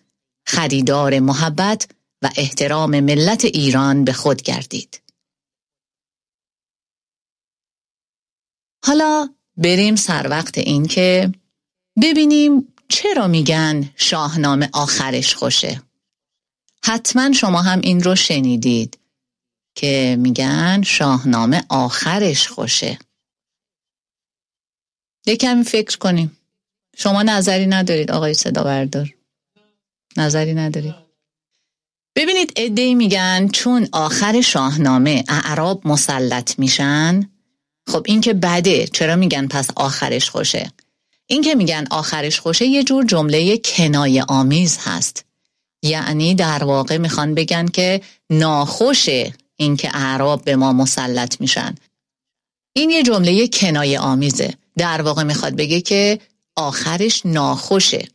خریدار محبت و احترام ملت ایران به خود گردید. حالا بریم سر وقت این که ببینیم چرا میگن شاهنامه آخرش خوشه. حتما شما هم این رو شنیدید که میگن شاهنامه آخرش خوشه. یکمی فکر کنیم. شما نظری ندارید آقای صدا بردار نظری ندارید. ببینید ادهی میگن چون آخر شاهنامه اعراب مسلط میشن خب این که بده. چرا میگن پس آخرش خوشه؟ این که میگن آخرش خوشه یه جور جمله کنایه آمیز هست. یعنی در واقع می‌خوان بگن که ناخوشه این که اعراب به ما مسلط میشن. این یه جمله کنایه آمیزه. در واقع می‌خواد بگه که آخرش ناخوشه.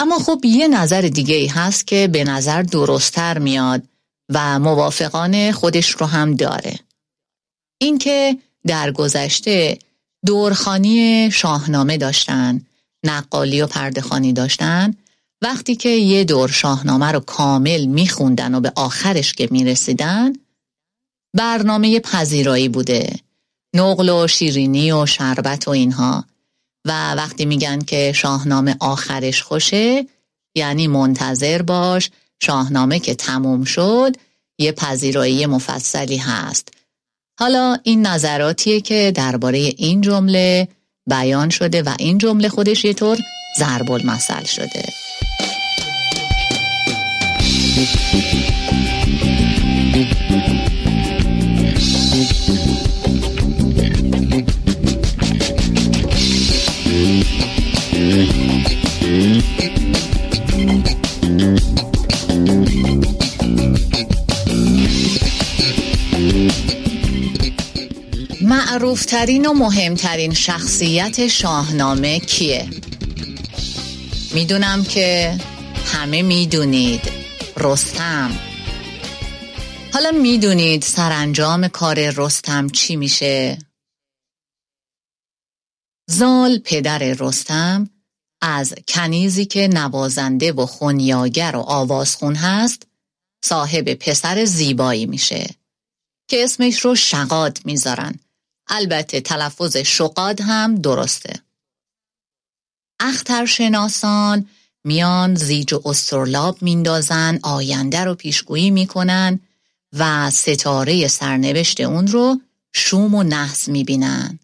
اما خب یه نظر دیگه ای هست که به نظر درستتر میاد و موافقان خودش رو هم داره. اینکه در گذشته دورخانی شاهنامه داشتن نقالی و پردخانی داشتن وقتی که یه دور شاهنامه رو کامل میخوندن و به آخرش که می‌رسیدن برنامه پذیرایی بوده. نقل و شیرینی و شربت و اینها. و وقتی میگن که شاهنامه آخرش خوشه یعنی منتظر باش شاهنامه که تموم شد یه پذیرایی مفصلی هست. حالا این نظراتیه که درباره این جمله بیان شده و این جمله خودش یه طور ضرب المثل شده. معروفترین و مهمترین شخصیت شاهنامه کیه؟ می‌دونم که همه می‌دونید رستم حالا می‌دونید سرانجام کار رستم چی میشه؟ زال پدر رستم از کنیزی که نوازنده و خونیاگر و آوازخون هست صاحب پسر زیبایی میشه که اسمش رو شقاد می‌ذارن البته تلفظ شقاد هم درسته. اخترشناسان میان زیج و استرلاب میندازن آینده رو پیشگویی می‌کنن و ستاره سرنوشت اون رو شوم و نحس می‌بینن.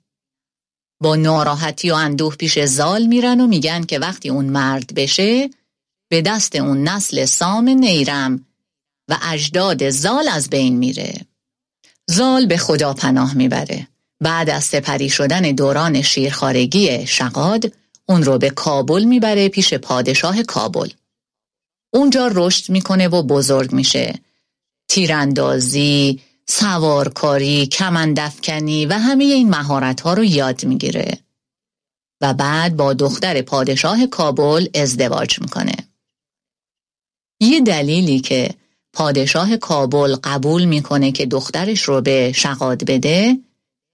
با ناراحتی و اندوه پیش زال میرن و میگن که وقتی اون مرد بشه به دست اون نسل سام نیرم و اجداد زال از بین میره. زال به خدا پناه می‌بره. بعد از سپری شدن دوران شیرخارگی شقاد اون رو به کابل می‌بره پیش پادشاه کابل. اونجا رشد می‌کنه و بزرگ میشه. تیراندازی سوارکاری کمندفکنی و همه این مهارت ها رو یاد می‌گیره. و بعد با دختر پادشاه کابل ازدواج می‌کنه. یه دلیلی که پادشاه کابل قبول می‌کنه که دخترش رو به شقاد بده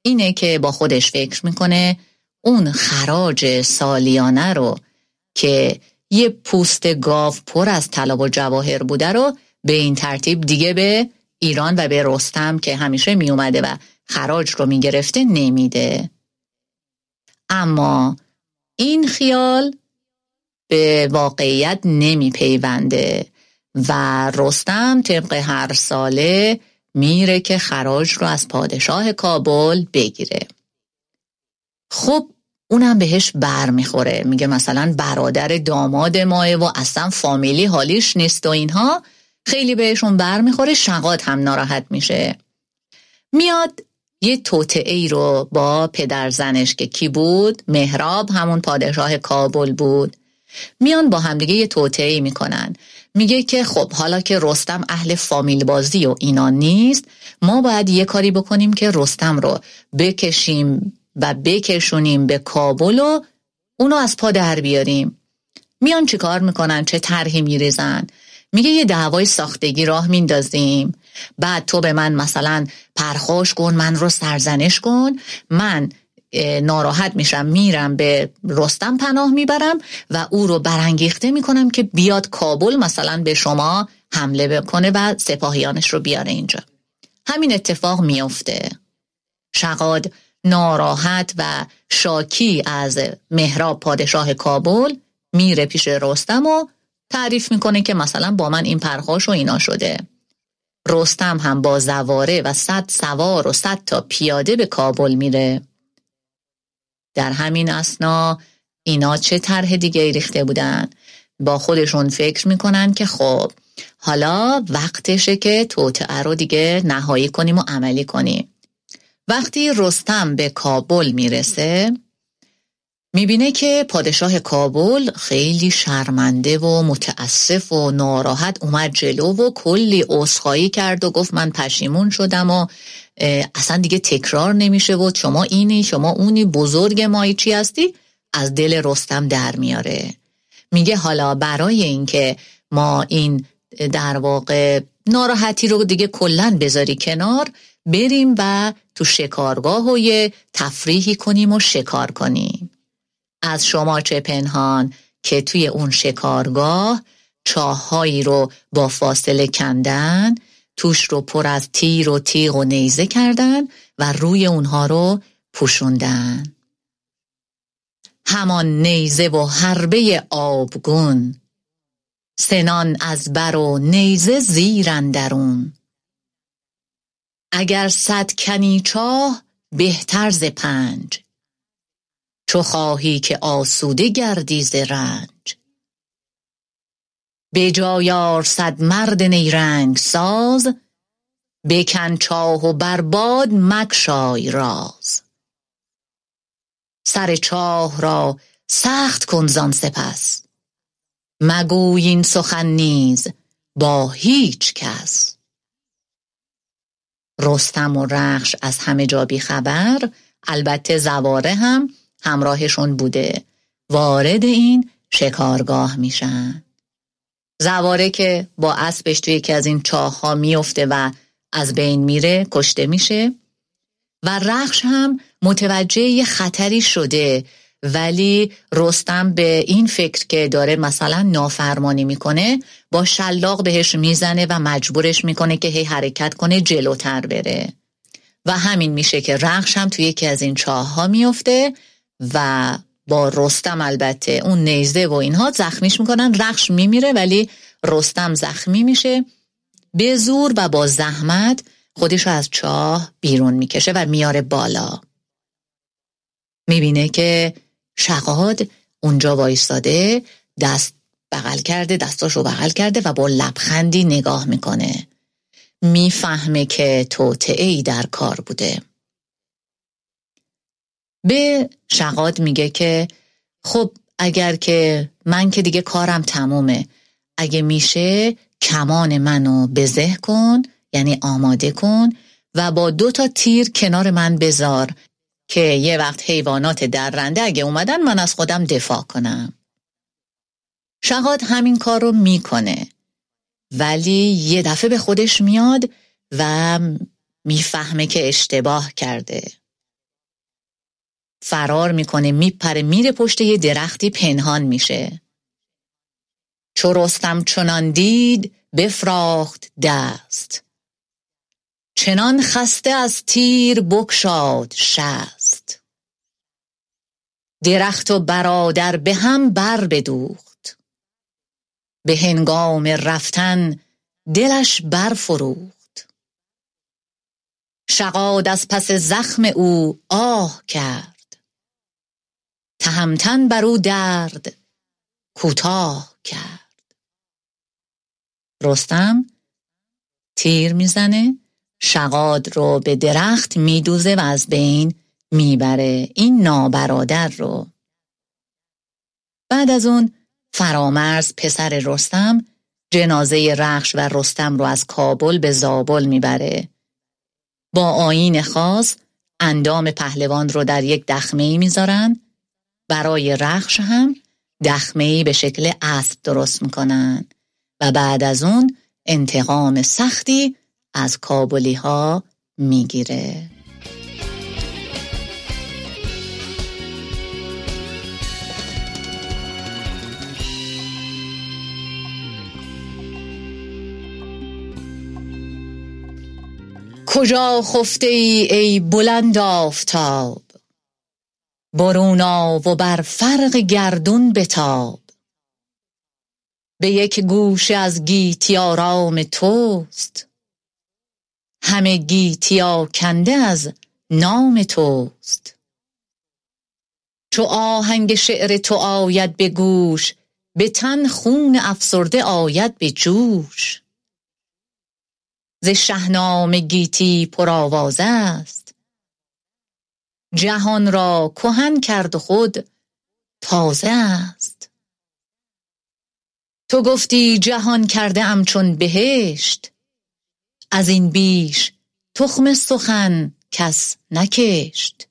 اینه که با خودش فکر می‌کنه اون خراج سالیانه رو که یه پوست گاو پر از طلا و جواهر بوده رو به این ترتیب دیگه به ایران و به رستم که همیشه می اومده و خراج رو می گرفته نمیده. اما این خیال به واقعیت نمی پیونده و رستم طبق هر ساله میره که خراج رو از پادشاه کابل بگیره. خب اونم بهش بر می‌خوره میگه مثلا برادر داماد ماه و اصلا فامیلی حالیش نیست و اینها. خیلی بهشون بر می‌خوره شقاد هم ناراحت میشه. میاد یه توته ای رو با پدر زنش که کی بود؟ مهراب همون پادشاه کابل بود. میان با همدیگه یه توته ای می‌کنن. میگه که خب حالا که رستم اهل فامیل بازی و اینا نیست ما باید یه کاری بکنیم که رستم رو بکشیم و بکشونیم به کابل و اونو از پا در بیاریم. میان چیکار می‌کنن؟ چه طرحی میریزن؟ میگه یه دعوای ساختگی راه میندازیم. بعد تو به من مثلا پرخوش کن من رو سرزنش کن. من ناراحت میشم میرم به رستم پناه می‌برم و او رو برانگیخته می‌کنم که بیاد کابل مثلا به شما حمله بکنه و سپاهیانش رو بیاره اینجا. همین اتفاق میافته. شقاد ناراحت و شاکی از مهراب پادشاه کابل میره پیش رستم و تعریف می‌کنه که مثلا با من این پرخاش و اینا شده. رستم هم با زواره و صد سوار و صد تا پیاده به کابل میره. در همین اسنا اینا چه طرح دیگه ریخته بودن؟ با خودشون فکر می‌کنن که خب حالا وقتشه که توطعه رو دیگه نهایی کنیم و عملی کنیم. وقتی رستم به کابل می‌رسه می‌بینه که پادشاه کابل خیلی شرمنده و متاسف و ناراحت اومد جلو و کلی عذرخواهی کرد و گفت من پشیمون شدم و اصلا دیگه تکرار نمیشه و شما اینی شما اونی بزرگ مایی چی هستی؟ از دل رستم در میاره. میگه حالا برای اینکه ما این در واقع ناراحتی رو دیگه کلا بذاری کنار بریم و تو شکارگاه و تفریحی کنیم و شکار کنیم. از شما چه پنهان که توی اون شکارگاه چاههایی رو با فاصله کندن توش رو پر از تیر و تیغ و نیزه کردن و روی اونها رو پوشوندن. همان نیزه و حربه آبگون سنان از بر و نیزه زیر اندرون. اگر صد کنی چاه بهتر ز پنج. چو خواهی که آسوده گردی ز رنج. به جای آر صد مرد نیرنگ ساز بکن چاه و بر باد مگشای راز. سر چاه را سخت کن زان سپس مگوی این سخن نیز با هیچ کس. رستم و رخش از همه جا بی خبر البته زواره هم همراهشون بوده. وارد این شکارگاه میشن. زواره که با اسبش توی یکی از این چاه ها میفته و از بین میره کشته میشه. و رخش هم متوجه یه خطری شده. ولی رستم به این فکر که داره مثلا نافرمانی می‌کنه با شلاق بهش می‌زنه و مجبورش می‌کنه که هی حرکت کنه جلوتر بره. و همین میشه که رخش هم توی یکی از این چاه ها میفته و با رستم البته اون نیزه و اینها زخمیش می‌کنن رخش میمیره ولی رستم زخمی میشه. به زور و با زحمت خودش رو از چاه بیرون می‌کشه و میاره بالا. می‌بینه که شقاد اونجا وایستاده دست بغل کرده دستاشو بغل کرده و با لبخندی نگاه می‌کنه. می‌فهمه که توطعه ای در کار بوده. به شقاد میگه که خب اگر که من که دیگه کارم تمومه اگه میشه کمان منو بزه کن یعنی آماده کن و با دو تا تیر کنار من بذار که یه وقت حیوانات درنده اگه اومدن من از خودم دفاع کنم. شقاد همین کار رو می‌کنه. ولی یه دفعه به خودش میاد و می‌فهمه که اشتباه کرده. فرار می‌کنه میپره میره پشت یه درختی پنهان میشه. چو رستم چنان دید بفراخت دست. چنان خسته از تیر بکشاد شست. درخت و برادر به هم بر بدوخت. به هنگام رفتن دلش برفروخت. شقاد از پس زخم او آه کرد. تهمتن بر او درد کوتاه کرد. رستم تیر می‌زنه شقاد رو به درخت میدوزه و از بین می‌بره. این نابرادر رو. بعد از اون فرامرز پسر رستم جنازه رخش و رستم رو از کابل به زابل می‌بره. با آین خاص اندام پهلوان رو در یک دخمه می‌ذارن برای رخش هم دخمه ای به شکل اسب درست می‌کنن و بعد از اون انتقام سختی از کابلی ها می‌گیره. کجا خفته ای ای بلند آفتاب؟ برون و بر فرق گردون بتاب. به یک گوشه از گیتی آرام توست. همه گیتیا کنده از نام توست. چو آهنگ شعر تو آید به گوش به تن خون افسرده آید به جوش. ز شهنام گیتی پرآوازه است. جهان را کهن کرد خود تازه است. تو گفتی جهان کرده ام چون بهشت. از این بیش تخم سخن کس نکشت.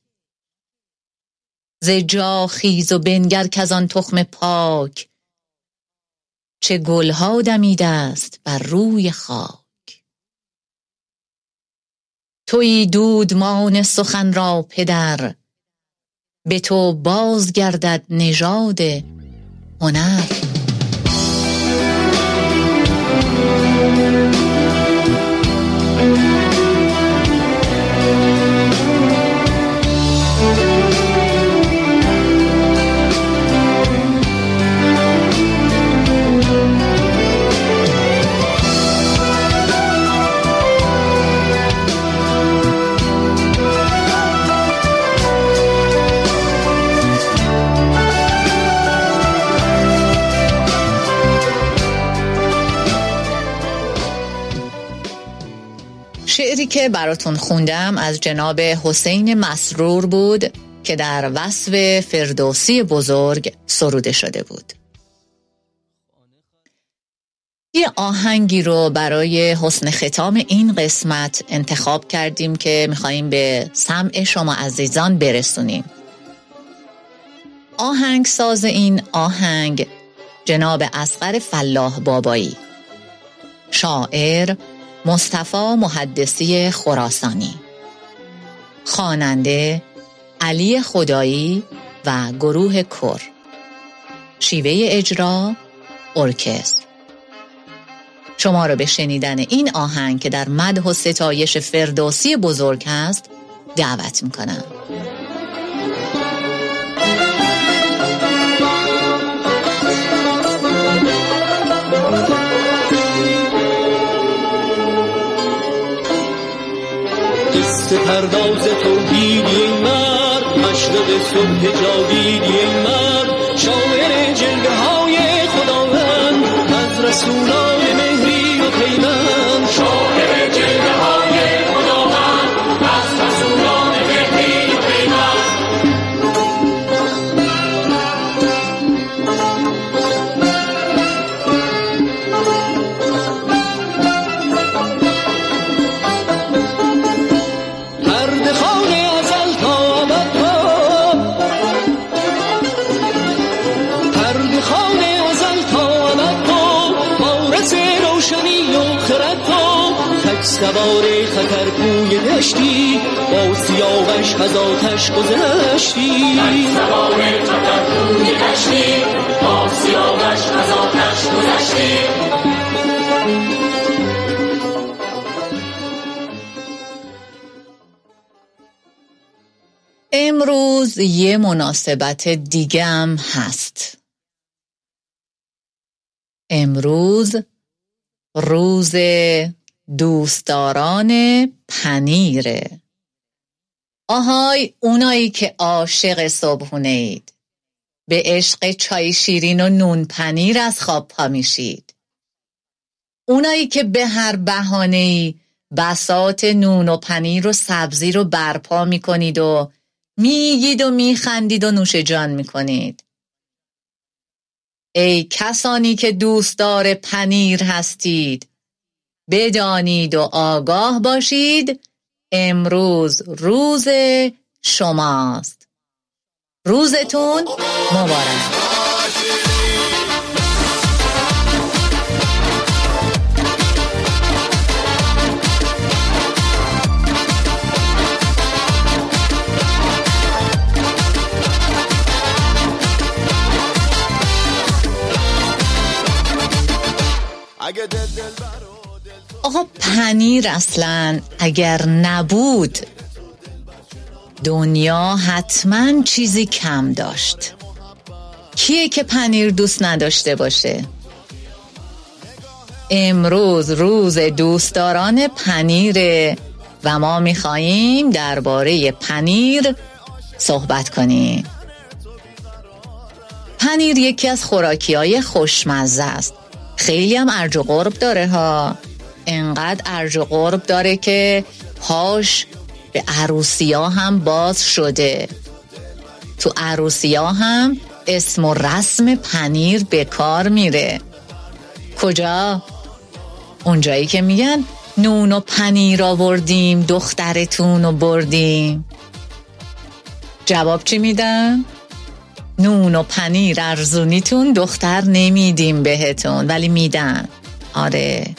ز جا خیز و بنگر کز آن تخم پاک. چه گلها دمیده است بر روی خاک. تویی دودمان سخن را پدر. به تو باز گردد نژاد هنر. که براتون خوندم از جناب حسین مسرور بود که در وصف فردوسی بزرگ سروده شده بود. یه آهنگی رو برای حسن ختام این قسمت انتخاب کردیم که میخواییم به سمع شما عزیزان برسونیم. آهنگ ساز این آهنگ جناب اسقر فلاح بابایی. شاعر مصطفی محدثی خراسانی. خواننده علی خدایی و گروه کر. شیوه اجرا ارکستر شما را به شنیدن این آهنگ که در مدح و ستایش فردوسی بزرگ است دعوت می‌کنم. قصه پرداز توحیدی این مرد مشرق صبح جاویدی این مرد. شاعر جلوه های خداوند از رسولان مهری و پیوند. سوار خطر کوی دشتی با سیاوش از آتش گذشتی. سوار خطر کوی دشتی با سیاوش از آتش گذشتی. امروز یه مناسبت دیگم هست. امروز روز دوستداران پنیره. آهای اونایی که عاشق صبحونه اید. به عشق چای شیرین و نون پنیر از خواب پا میشید. اونایی که به هر بهانه‌ای بسات نون و پنیر و سبزی رو برپا می‌کنید و میگید و میخندید و نوش جان می‌کنید. ای کسانی که دوستدار پنیر هستید بدانید و آگاه باشید امروز روز شماست. روزتون مبارک. آقا پنیر اصلا اگر نبود دنیا حتما چیزی کم داشت. کیه که پنیر دوست نداشته باشه؟ امروز روز دوستداران پنیره و ما میخواییم درباره پنیر صحبت کنیم. پنیر یکی از خوراکی های خوشمزه است. خیلی هم ارج و قرب داره ها. انقدر ارج و قرب داره که پاش به عروسی ها هم باز شده. تو عروسی ها هم اسم و رسم پنیر به کار میره. کجا؟ اونجایی که میگن نون و پنیر آوردیم دخترتون رو بردیم. جواب چی میدن؟ نون و پنیر ارزونیتون دختر نمیدیم بهتون ولی میدن. آره.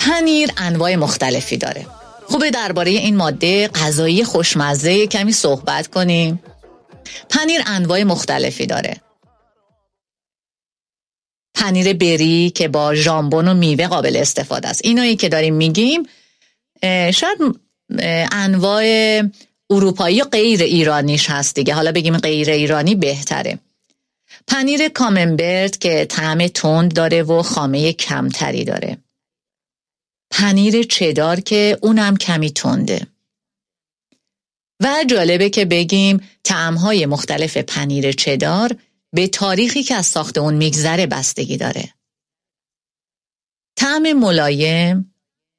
پنیر انواع مختلفی داره. خوبه درباره این ماده غذایی خوشمزه کمی صحبت کنیم. پنیر انواع مختلفی داره. پنیر بری که با ژامبون و میوه قابل استفاده است. اینایی که داریم میگیم شاید انواع اروپایی و غیر ایرانیش هست دیگه. حالا بگیم غیر ایرانی بهتره. پنیر کامنبرد که طعم تند داره و خامه کمتری داره. پنیر چدار که اونم کمی تنده. و جالبه که بگیم طعمهای مختلف پنیر چدار به تاریخی که از ساخت اون میگذره بستگی داره. طعم ملایم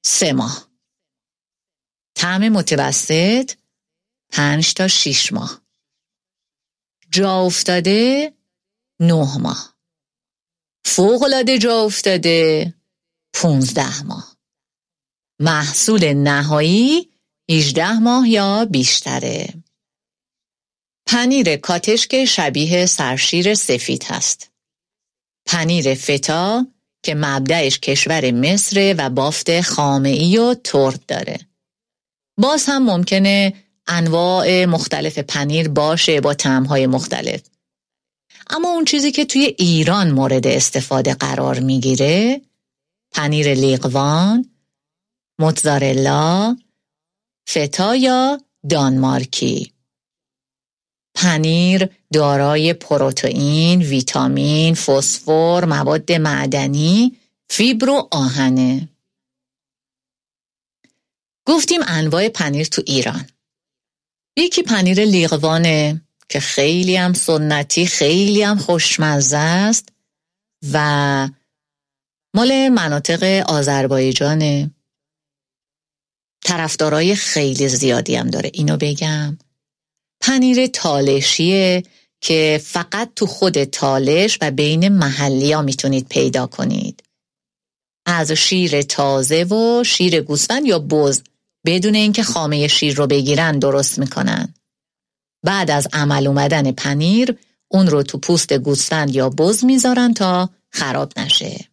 سه ماه. طعم متوسط پنج تا شیش ماه. جا افتاده نه ماه. فوقلاده جا افتاده پونزده ماه. محصول نهایی 18 ماه یا بیشتره. پنیر کاتشک شبیه سرشیر سفید هست. پنیر فتا که مبدعش کشور مصر و بافت خامعی و ترد داره. باز هم ممکنه انواع مختلف پنیر باشه با تعمهای مختلف. اما اون چیزی که توی ایران مورد استفاده قرار می‌گیره پنیر لیقوان موتزارلا فتا یا دانمارکی پنیر دارای پروتئین، ویتامین، فسفر، مواد معدنی، فیبر و آهنه. گفتیم انواع پنیر تو ایران. یکی پنیر لیغوانه که خیلی هم سنتی، خیلی هم خوشمزه است و مال مناطق آذربایجانه. طرفدارای خیلی زیادی هم داره اینو بگم. پنیر تالشیه که فقط تو خود تالش و بین محلی ها می‌تونید پیدا کنید. از شیر تازه و شیر گوسفند یا بز بدون اینکه خامه شیر رو بگیرن درست می‌کنن. بعد از عمل اومدن پنیر اون رو تو پوست گوسفند یا بز می‌ذارن تا خراب نشه.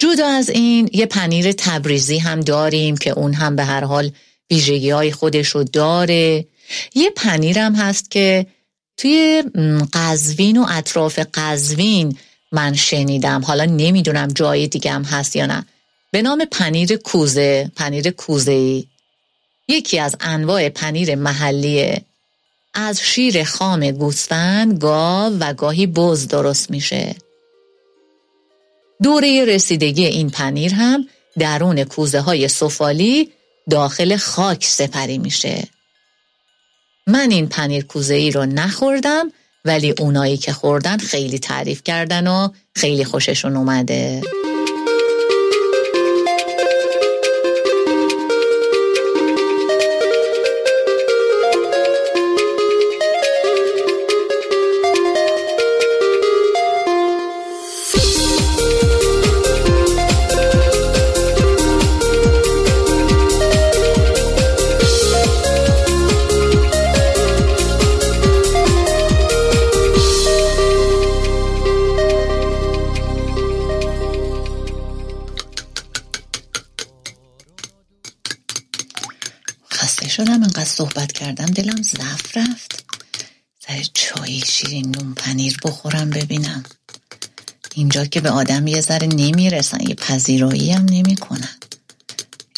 جدا از این یه پنیر تبریزی هم داریم که اون هم به هر حال ویژگی های خودش رو داره. یه پنیرم هست که توی قزوین و اطراف قزوین من شنیدم. حالا نمی‌دونم جای دیگه هم هست یا نه. به نام پنیر کوزه پنیر کوزه ای یکی از انواع پنیر محلیه از شیر خام گوسفند گاو و گاهی بز درست میشه. دوره رسیدگی این پنیر هم درون کوزه های سفالی داخل خاک سپری میشه. من این پنیر کوزه ای رو نخوردم ولی اونایی که خوردن خیلی تعریف کردن و خیلی خوششون اومده. کردم دلم ضعف رفت. سر چای شیرین نون پنیر بخورم ببینم. اینجا که به آدم یه ذره نمی‌رسن یه پذیرایی هم نمی‌کنن.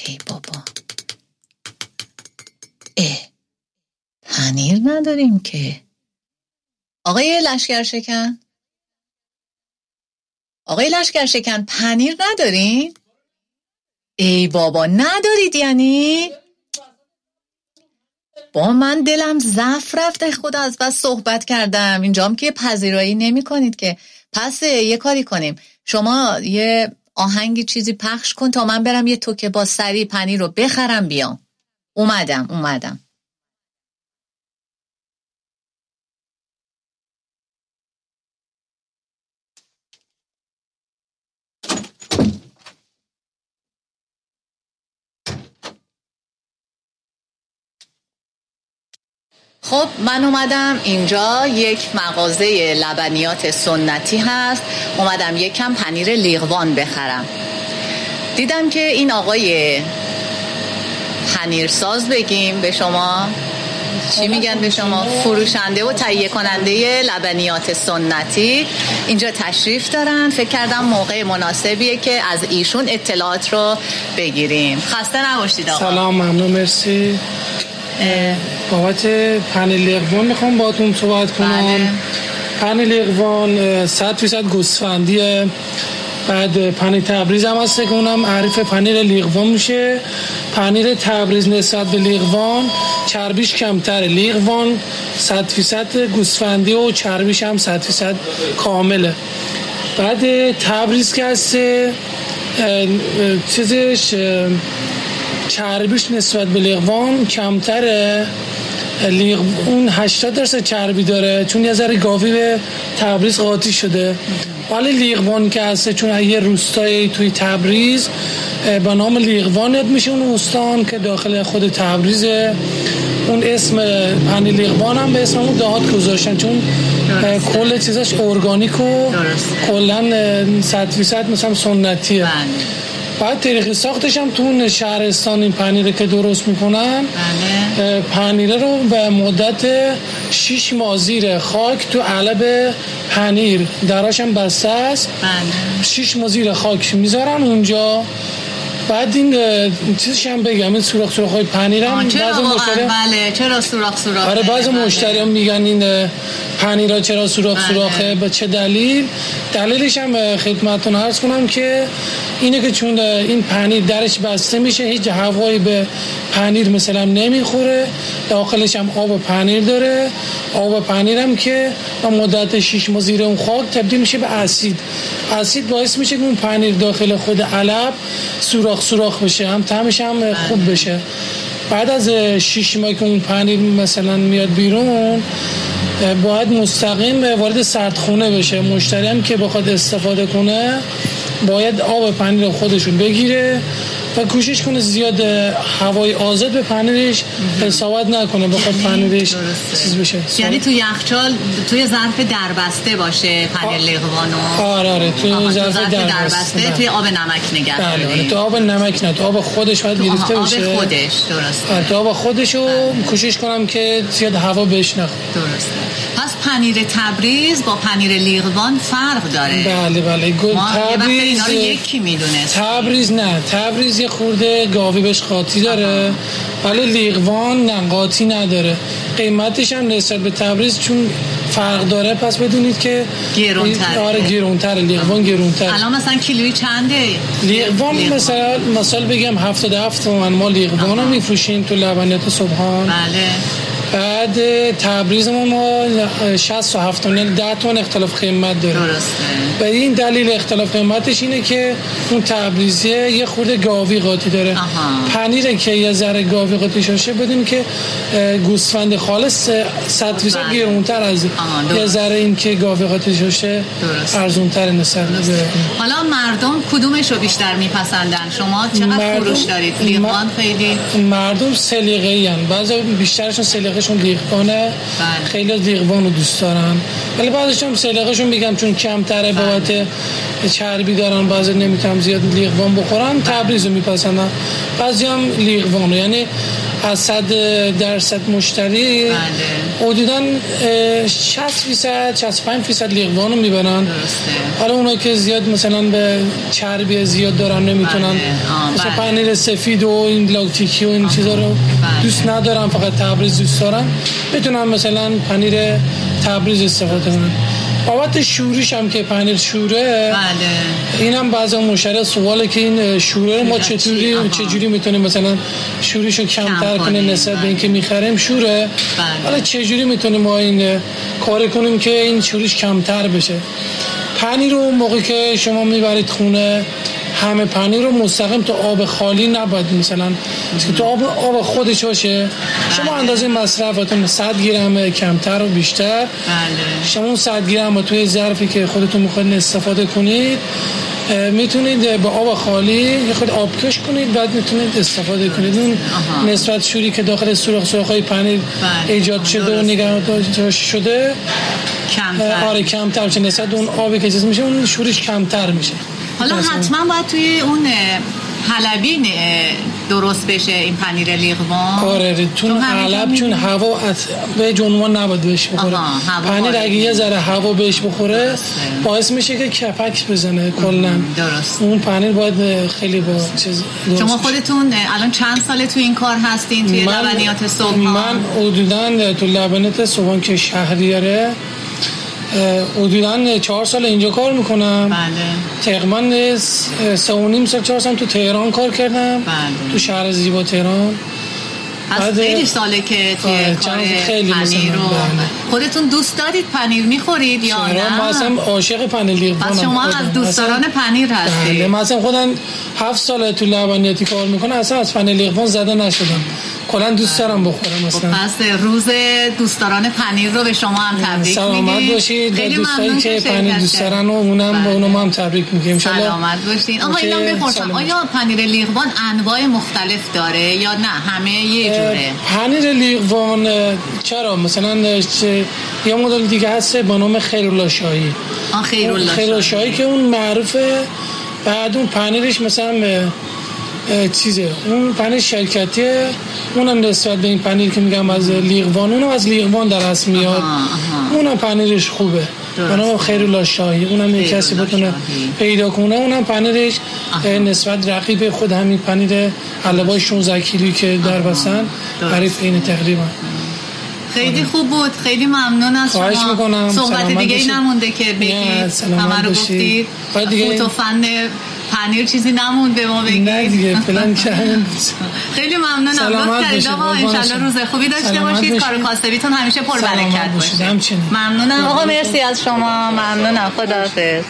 ای بابا. اه پنیر نداریم که. آقای لشکر شکن. آقای لشکر شکن پنیر ندارین؟ ای بابا ندارید یعنی؟ با من دلم ضعف رفته خدا از بس صحبت کردم. اینجام که پذیرایی نمی کنید که. پس یه کاری کنیم. شما یه آهنگی چیزی پخش کن تا من برم یه توکه با سری پنیر رو بخرم بیام. اومدم اومدم. خب من اومدم اینجا یک مغازه لبنیات سنتی هست. اومدم یکم پنیر لیغوان بخرم. دیدم که این آقای پنیرساز بگیم به شما. چی میگن به شما؟ فروشنده و تهیه کننده لبنیات سنتی. اینجا تشریف دارن. فکر کردم موقع مناسبیه که از ایشون اطلاعات رو بگیریم. خسته نباشید آقا. سلام ممنون مرسی. بابت پنیر لیقوان می‌خوام باتون صحبت کنم. بله. پنیر لیقوان 100 فیصد گوسفندیه بعد پنیر تبریز هم هست که اونم عریف پنیر لیقوان میشه. پنیر تبریز نسبت به لیقوان چربیش کمتره. لیقوان 100 فیصد گوسفندی و چربیش هم 100 فیصد کامله. بعد تبریز که هست چیزش چربیش نسبت به لیغوان کمتره. لیغ اون 80 درصد چربی داره چون یه ذره گاوی به تبریز قاطی شده. ولی لیغوان که هست چون یه روستایی توی تبریز به نام لیغوان یاد میشه اون استان که داخل خود تبریزه. اون اسم پنی لیغوان هم به اسم اون دهات گذاشتن چون کل چیزش ارگانیک و کلا صد فیصد مثلا سنتیه. بعد طریق ساختش هم تو اون شهرستان این پنیره که درست می‌کنن بله. پنیره رو به مدت شیش ماه زیر خاک تو علب پنیر دراش هم بسته است بله. شیش ماه زیر خاک می‌ذارن اونجا بعد این چیزش هم بگم این سوراخ سوراخ های پنیر هم چرا مشتری بله چرا سوراخ سوراخ آره بعضی مشتری هم میگن این پنیرها چرا سوراخ بله. سوراخه به چه دلیل؟ دلیلش هم خدمتتون عرض کنم که اینه که چون این پنیر درش بسته میشه هیچ هوایی به پنیر مثلا نمی‌خوره داخلش هم آب پنیر داره. آب پنیر هم که مدت 6 ماه زیر اون خاک تبدیل میشه به اسید. اسید باعث میشه که اون پنیر داخل خود علب سوراخ سوراخ بشه هم طعمش هم خوب بشه. بعد از شیش ماه که اون پنیر مثلا میاد بیرون باید مستقیم وارد سردخونه بشه. مشتری هم که بخواد استفاده کنه باید آب پنیر خودشون بگیره و کوشش کنه زیاد هوای آزاد به پنیرش حسابت نکنه. بخواد پنیرش چیز بشه. یعنی تو یخچال توی ظرف دربسته باشه پنیر لیغوانو آره آره. آها، ظرف دربسته. دربسته توی آب نمک نگه بله دارید. تو آب نمک نه تو آب خودش باید تو گرفته بشه. آب خودش درست آره، تو آب خودش رو کوشش کنم که زیاد هوا بهش نخوره. درسته. پس پنیر تبریز با پنیر لیغوان فرق داره. بله بله. گل وقت اینا رو یکی می‌دونست تبریز نه. تبریز یه خورده گاوی بهش قاطی داره. ولی لیغوان نه قاطی نداره. قیمتش هم نسبت به تبریز چون فرق داره پس بدونید که گرون‌تره. آره گرونتره. لیغوان گرونتره. الان مثلا کیلویی چنده؟ لیغوان مثلا مثال بگم 77 تومن. ما لیغوان رو میفروشیم تو لبنیات صبحان. بله. بعد تبریز ما ما 60 و 70 یعنی 10 تومن اختلاف قیمت داره درسته به این دلیل اختلاف قیمتش اینه که اون تبریزیه یه خورده گاوی قاطی داره آها. پنیره که یه ذره گاوی قاطی شاشه بدون که گوسفند خالص 100 فیصد بله. گرونتر از. یه ذره این که گاوی قاطی شاشه. ارزونتر نسبت به حالا مردم کدومش رو بیشتر میپسندن شما چقدر مردم- فروش دارید لیغوان م- خیلی مردم سلیقه ای بعضی بیشترشون سلیقهشون لیغوانه بله. خیلی لیغوان رو دوست دارن ولی بعضیشون هم سلیقهشون میگم چون کمتره بله. بابت چربی دارن بعضی نمی‌تونم زیاد لیغوان بخورن تبریز رو میپسندن بعضی هم لیغوان رو. یعنی از صد درصد مشتری. بله. حدودا اه، 60 فیصد 65 فیصد لیغوان رو می‌برن. درسته. حالا اونا که زیاد مثلا به چربی زیاد دارن نمی‌تونن. بله. مثلا بله. پنیر سفید و این لاکتیکی و این چیزا رو دوست ندارم فقط تبریز دوست دارم می‌تونم مثلا پنیر تبریز استفاده کنم بابت شوریش هم که پنیر شوره بله این هم بعضا مشتری سواله که این شوره ما؟ چطوری. چجوری می‌تونیم مثلا شوریش رو کمتر کم کنه. نسبت به بله. اینکه می‌خریم شوره بله. حالا چجوری می‌تونیم ما این کار کنیم که این شوریش کمتر بشه پنیر رو موقعی که شما می‌برید خونه همه پنیر رو مستقیم تو آب خالی نباید مثلا. تو آب آب خودش باشه. شما اندازه مصرفتون 100 گرم کمتر و بیشتر. بله. شما اون 100 گرم رو توی ظرفی که خودتون می‌خواید استفاده کنید می‌تونید به آب خالی یه خود آبکش کنید بعد می‌تونید استفاده کنید. اون. نسبت شوری که داخل سوراخ سوراخ های پنیر بله. ایجاد شده و. نگه داشته شده. کمتر. آره کمتر میشه. نسبت اون آبی که چیز میشه اون شورش کمتر میشه. حالا. حتما باید توی اون اه، حلبی اه، درست بشه این پنیر لیغوان آره چون علب چون؟ هوا از به عنوان نباید بهش بخوره پنیر اگه یه ذره هوا بهش بخوره درسته. باعث میشه که کپک بزنه کلا درست. اون پنیر باید خیلی با چیز درست شما. خودتون الان چند ساله تو این کار هستین توی لبنیات صبح من حدودا تو لبنیات صبحان که شهریاره حدودا چهار سال اینجا کار می‌کنم. بله. تقریبا سه و نیم سال چهار سال تو تهران کار کردم. بله. تو شهر زیبا تهران. پس خیلی ساله که توی کار پنیر رو خودتون دوست دارید پنیر می‌خورید یا نه؟ ما اصلا عاشق پنیر پس شما از دوستداران پنیر هستید. بله من اصلا خودم هفت ساله تو لبنیاتی کار می‌کنم اصلا از پنیر زده نشدم. کلا دوست دارم بخورم اصلا. پس روز دوستداران پنیر رو به شما هم تبریک میگیم. سلامت باشید. خیلی دوستایی که پنیر دوست دارن و اونم به اونم هم تبریک میگیم. سلامت باشین. آقا اینا بپرسم. آیا پنیر لیغوان انواع مختلف داره یا نه؟ همه یه پنیر لیغوان چرا؟ مثلا یه مدل دیگه هست با نام خیرولا شاهی خیرولا شاهی که اون معروفه. بعد اون پنیرش مثلا چیزه. اون پنیر شرکتیه. اونم نسبت به این پنیر که میگم از لیغوان اونم از لیغوان در اصل میاد. اونم پنیرش خوبه. اونم خیر شاهی اونم یک کسی بتونه پیدا کنه. اونم پنیرش نسبت رقیب خود همین پنیر علبای 16 کیلویی که در بسن حریف این تقریبا. خیلی خوب بود. خیلی ممنون از شما. صحبت دیگه ای نمونده که بگید. همه رو گفتید. فوت و فن پنیر چیزی نمون به ما بگید نه دیگه فلان خیلی ممنونم. آقا انشالله روز خوبی داشته باشید. کار کاسبیتون همیشه پر برکت باشه. ممنونم. آقا مرسی از شما. ممنونم. خداحافظ.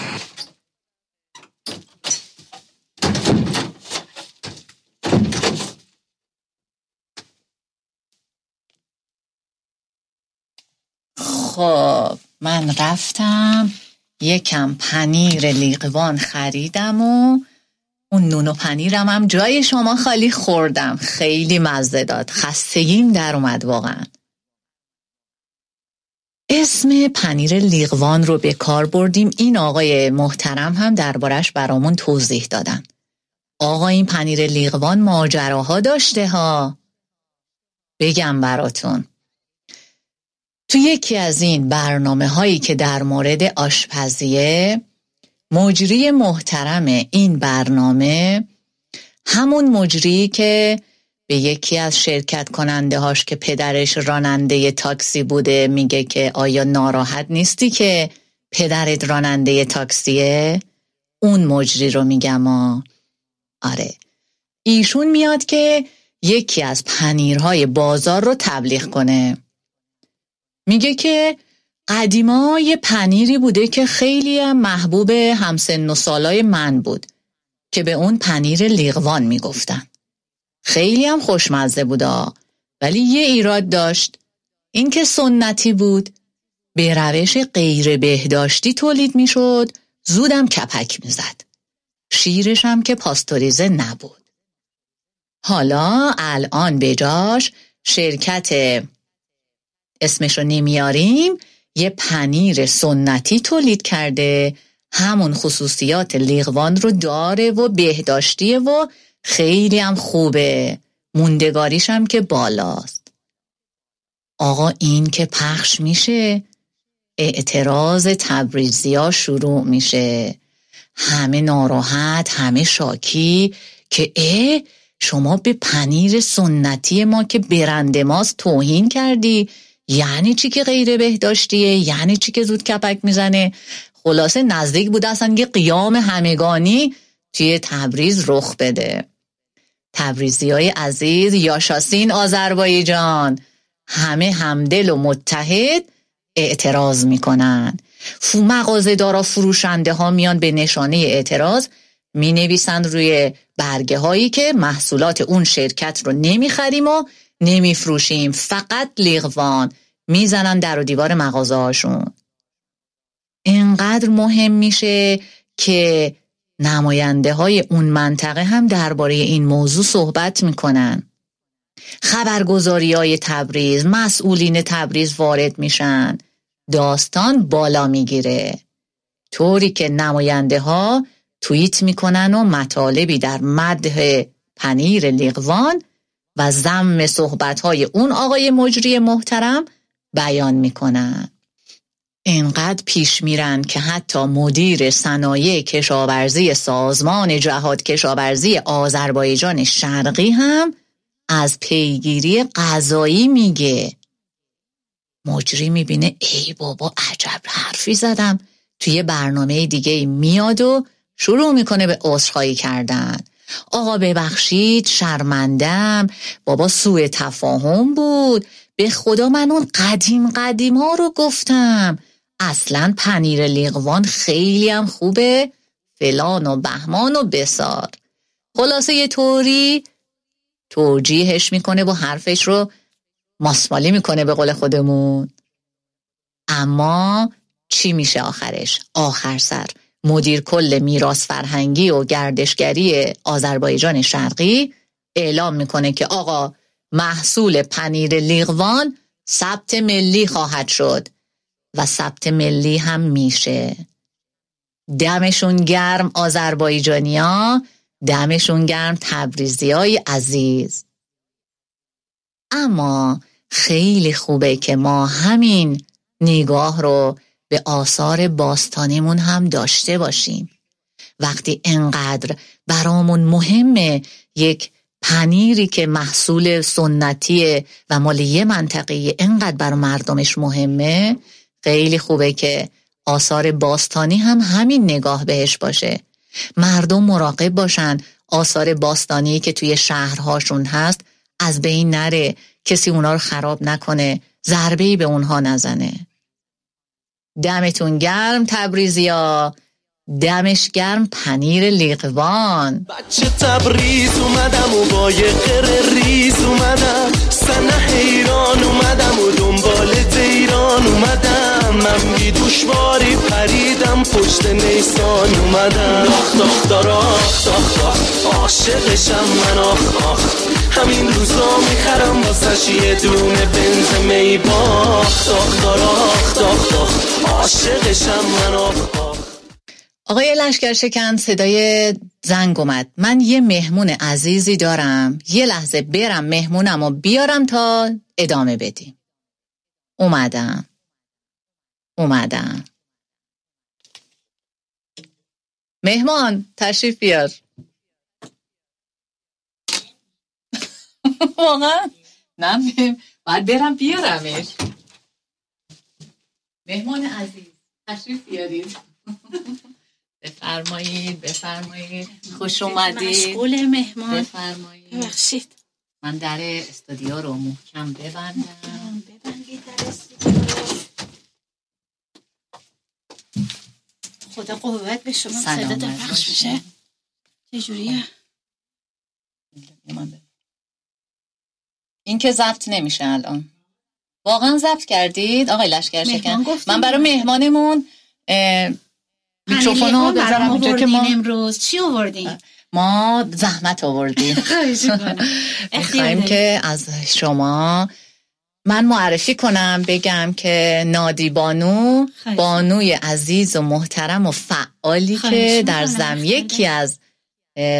خب من رفتم. یکم پنیر لیقوان خریدم و اون نون و پنیرم هم جای شما خالی خوردم. خیلی مزه داد. خستگیم در اومد واقعا. اسم پنیر لیغوان رو به کار بردیم. این آقای محترم هم دربارش برامون توضیح دادن. آقا این پنیر لیغوان ماجراها داشته ها. بگم براتون. تو یکی از این برنامه هایی که در مورد آشپزیه مجری محترم این برنامه همون مجری که به یکی از شرکت کننده هاش که پدرش راننده تاکسی بوده میگه که آیا ناراحت نیستی که پدرت راننده تاکسیه؟ اون مجری رو میگم آره. ایشون میاد که یکی از پنیرهای بازار رو تبلیغ کنه. میگه که قدیما یه پنیری بوده که خیلی محبوب همسن و سالای من بود که به اون پنیر لیغوان می‌گفتن. خیلی هم خوشمزه بودا ولی یه ایراد داشت. اینکه سنتی بود به روش غیر بهداشتی تولید می‌شد زودم کپک می‌زد. شیرش هم که پاستوریزه نبود. حالا الان بجاش شرکت اسمش رو نمیاریم یه پنیر سنتی تولید کرده. همون خصوصیات لیغوان رو داره و بهداشتیه و خیلی هم خوبه. موندگاریش هم که بالاست. آقا این که پخش میشه. اعتراض تبریزی شروع میشه. همه ناراحت همه شاکی که اه شما به پنیر سنتی ما که برند ماست توهین کردی. یعنی چی که غیر بهداشتیه؟ یعنی چی که زود کپک می‌زنه؟ خلاصه نزدیک بوده اصلا یه قیام همگانی توی تبریز رخ بده. تبریزی های عزیز یاشاسین آذربایجان همه همدل و متحد اعتراض می‌کنن. فو مغازه دارا فروشنده ها میان به نشانه اعتراض می نویسند روی برگه هایی که محصولات اون شرکت رو نمی‌خریم و نمیفروشیم فقط لیغوان می‌زنن در و دیوار مغازه هاشون اینقدر مهم میشه که نماینده های اون منطقه هم درباره این موضوع صحبت می‌کنن. خبرگزاری های تبریز مسئولین تبریز وارد میشن. داستان بالا می‌گیره. طوری که نماینده ها توییت می‌کنن و مطالبی در مده پنیر لیغوان و زم های اون آقای مجری محترم بیان می‌کنن. اینقدر پیش میرن که حتی مدیر صنایع کشاورزی سازمان جهاد کشاورزی آذربایجان شرقی هم از پیگیری غذایی میگه. مجری می‌بینه ای بابا عجب حرفی زدم. توی برنامه دیگه میاد و شروع می‌کنه به عذرخواهی کردن. آقا ببخشید شرمندم. بابا سوء تفاهم بود. به خدا من اون قدیم قدیم ها رو گفتم. اصلا پنیر لیغوان خیلی هم خوبه. فلان و بهمان و بسار. خلاصه یه طوری توجیهش می‌کنه و حرفش رو ماسمالی می‌کنه به قول خودمون. اما چی میشه آخرش؟ آخر سر. مدیر کل میراث فرهنگی و گردشگری آذربایجان شرقی اعلام می‌کنه که آقا محصول پنیر لیغوان ثبت ملی خواهد شد و ثبت ملی هم میشه. دمشون گرم آذربایجانیا دمشون گرم تبریزی های عزیز. اما خیلی خوبه که ما همین نگاه رو به آثار باستانیمون هم داشته باشیم. وقتی انقدر برامون مهمه یک پنیری که محصول سنتی و مال یه منطقه انقدر بر مردمش مهمه خیلی خوبه که آثار باستانی هم همین نگاه بهش باشه. مردم مراقب باشن آثار باستانی که توی شهرهاشون هست از بین نره کسی اونا رو خراب نکنه ضربه به اونها نزنه. دمتون گرم تبریزیا. دمش گرم پنیر لیقوان. بچه تبریز اومدم و با یه ریز اومدم. سنه ایران اومدم و دنبال ایران اومدم. من بی دوشواری پریدم پشت نیسان اومدم. آخ داخ دار آخ داخ عاشقشم من آخ آخ. همین روزا می‌خرم واسش یه دونه بنز می باخ داخ دار آخ داخ داخ عاشقشم من آخ. آقای لشکر شکن صدای زنگ اومد. من یه مهمون عزیزی دارم. یه لحظه برم مهمونم و بیارم تا ادامه بدیم. اومدم. اومدم. مهمان تشریف بیار. واقعا؟ نه باید برم بیارمش مهمان عزیز تشریف بیارید. بفرمایید بفرمایید. خوش اومدید. مشغول مهمان. بفرمایید. ببخشید. من در استودیو رو محکم ببندم. ببندید در استودیو. خدا قوت به شما. صدا در پخش میشه. چجوریه این که ضبط نمیشه الان. واقعا ضبط کردید؟ آقای لشکر شکن. من برای مهمانمون میکروفون رو بذارم اونجا که ما امروز. چی آوردین؟ ما زحمت آوردیم. می‌خوایم که از شما من معرفی کنم بگم که نادی بانو بانوی عزیز و محترم و فعالی که در زم یکی از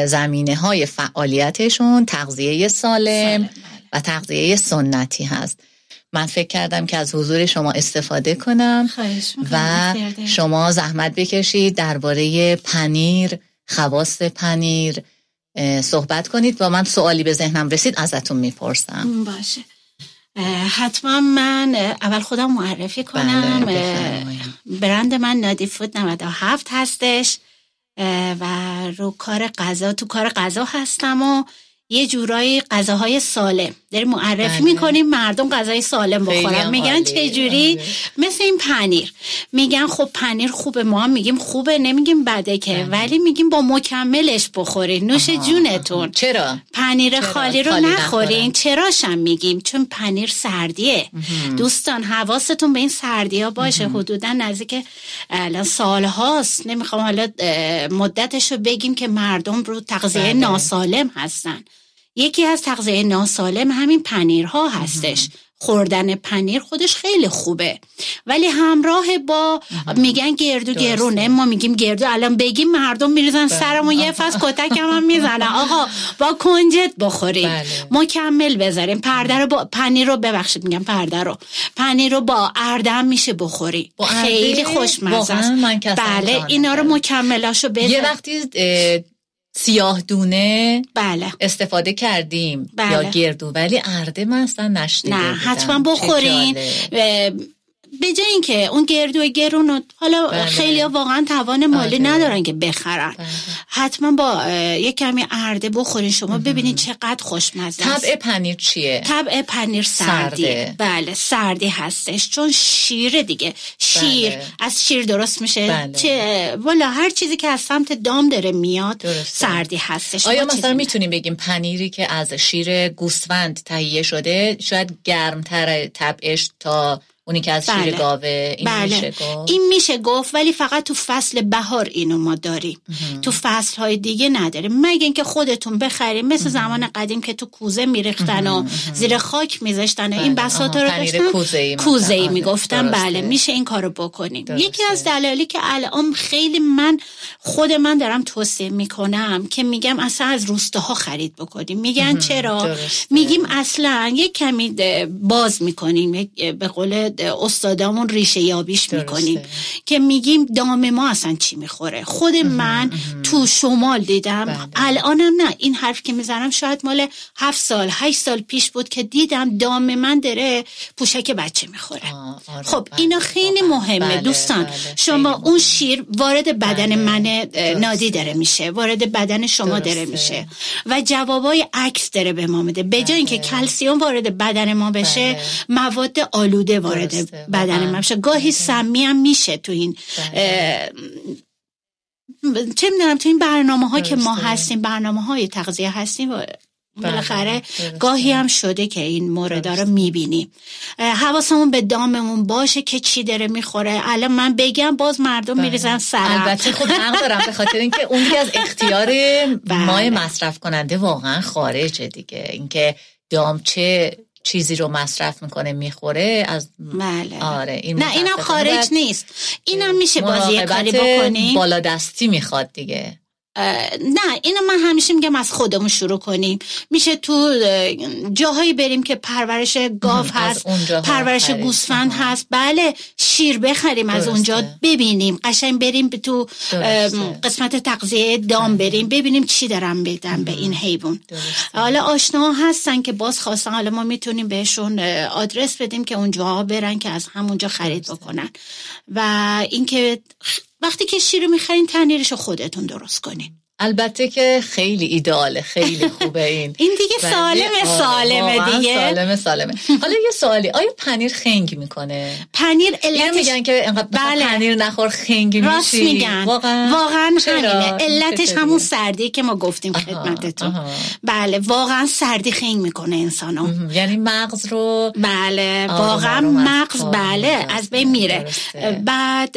زمینه های فعالیتشون تغذیه سالم بله. و تغذیه سنتی هست. من فکر کردم که از حضور شما استفاده کنم و شما زحمت بکشید درباره پنیر خواست پنیر صحبت کنید. و من سوالی به ذهنم رسید ازتون می‌پرسم. باشه. حتما من اول خودم معرفی کنم. بله برند من نادی فود 97 هستش. و رو کار غذا تو کار غذا هستم و یه جورایی غذاهای سالم. داریم معرفی بله. می‌کنیم مردم غذای سالم بخورن. میگن چه جوری بله. مثل این پنیر. میگن خب پنیر خوبه ما میگیم خوبه نمیگیم بده که. بله. ولی میگیم با مکملش بخورین. نوش جونتون. چرا؟ پنیر خالی رو نخورین. چراشم میگیم؟ چون پنیر سردیه. دوستان حواستون به این سردی ها باشه حدودا نزدیک الان سال هاست نمی‌خوام حالا مدتش رو بگیم که مردم رو تغذیه ناسالم هستن. یکی از تغذیه ناسالم همین پنیرها هستش. خوردن پنیر خودش خیلی خوبه. ولی همراه با میگن گردو گرونه. ما میگیم گردو. الان بگیم مردم میریزن بله. سرمو یه فصل کتک هم می‌زنن. آقا با کنجد بخوریم بله. مکمل بذاریم. پرده رو با پنیر رو ببخشید میگم پرده رو. پنیر رو با اردم میشه بخوری خیلی خوشمزه است. بله اینا رو مکملاشو بذار. یه وقتی سیاه دونه بله. استفاده کردیم بله. یا گردو ولی ارده من اصلا نشنیده نه حتما بخورین. به جای اینکه اون گردو گرون رو حالا بله. خیلی ها واقعا توان مالی آره. ندارن که بخرن. حتما با یک کمی ارده بخورین. شما ببینید چقدر خوشمزه است. طبع پنیر چیه؟ طبع پنیر سرده. بله سردی هستش. چون شیره دیگه. شیر. بله. از شیر درست میشه. بله. چه والا هر چیزی که از سمت دام داره میاد درسته. سردی هستش. آیا مثلا می‌تونیم بگیم پنیری که از شیر گوسفند تهیه شده شاید گرمتر طبعش تا اونی که از شیر بله. گاوه این بله. میشه گفت. این میشه گفت ولی فقط تو فصل بهار اینو ما داریم. تو فصل های دیگه نداریم. مگه اینکه خودتون بخریم مثل زمان قدیم که تو کوزه میریختن و زیر خاک میذاشتن و این بله. بساط آها، رو داشتن. کوزه ای می‌گفتن. بله میشه این کارو بکنیم. درسته. یکی از دلایلی که الان خیلی من خود من دارم توصیه می‌کنم که میگم اصلا از روستاها خرید بکنیم. میگن چرا؟ درسته. میگیم اصلا یک کمی باز می‌کنیم. یک- به قول استادامون ریشه یابیش درسته. می‌کنیم که میگیم دام ما اصلا چی می‌خوره؟ خود من تو شمال دیدم بله. الانم نه. این حرف که می‌زنم شاید مال هفت سال هشت سال پیش بود که دیدم دام من داره پوشک بچه می‌خوره. آره، خب بله، اینا خیلی واقعا. مهمه بله، دوستان. بله، شما خیلی اون شیر وارد بدن بله، من. نادی داره میشه. وارد بدن شما داره. میشه. و جوابای عکس داره به ما میده. به جای اینکه کلسیوم وارد بدن ما بشه بله. مواد آلوده وارد درسته، بدن. ما بشه گاهی سمی هم میشه تو این چه می‌دونم تو این برنامه ها که ما. هستیم برنامه های تغذیه هستیم و بالاخره. گاهی هم شده که این مورد رو می‌بینیم. حواسمون به داممون باشه که چی داره می‌خوره. الان من بگم باز مردم میریزن سرم البته خب حق دارم به خاطر اینکه اون دیگه از اختیار بله. مای مصرف کننده واقعا خارجه دیگه. اینکه دام چه چیزی رو مصرف می‌کنه می‌خوره از بله. آره این نه اینم خارج نیست. اینم میشه بازی کاری بکنیم بالا دستی می‌خواد دیگه. نه اینو من همیشه میگم از خودمون شروع کنیم. میشه تو اه، جاهایی بریم که پرورش گاو از هست پرورش. گوسفند هست. بله شیر بخریم از درسته. اونجا ببینیم. قشنگ بریم به تو درسته. قسمت تغذیه دام بریم ببینیم چی دارن بدن به این حیوان. حالا آشنا هستن که باز خواستن حالا ما می‌تونیم بهشون آدرس بدیم که اونجا برن که از همونجا خرید بکنن. و اینکه وقتی که شیر می‌خرین تنیرش خودتون درست کنین. البته که خیلی ایداله خیلی خوبه این این دیگه سالمه سالمه دیگه سالمه سالمه حالا یه سوالی آیا پنیر خنگ می‌کنه پنیر اینو علتش میگن که انقدر بله. پنیر نخور خنگی راست میشی میگن واقعا واقعا؟ همینه علتش؟ همون سردی که ما گفتیم خدمتتون. بله واقعا سردی خنگ می‌کنه انسانو. یعنی مغز رو بله واقعا مغز بله. از بین میره. بعد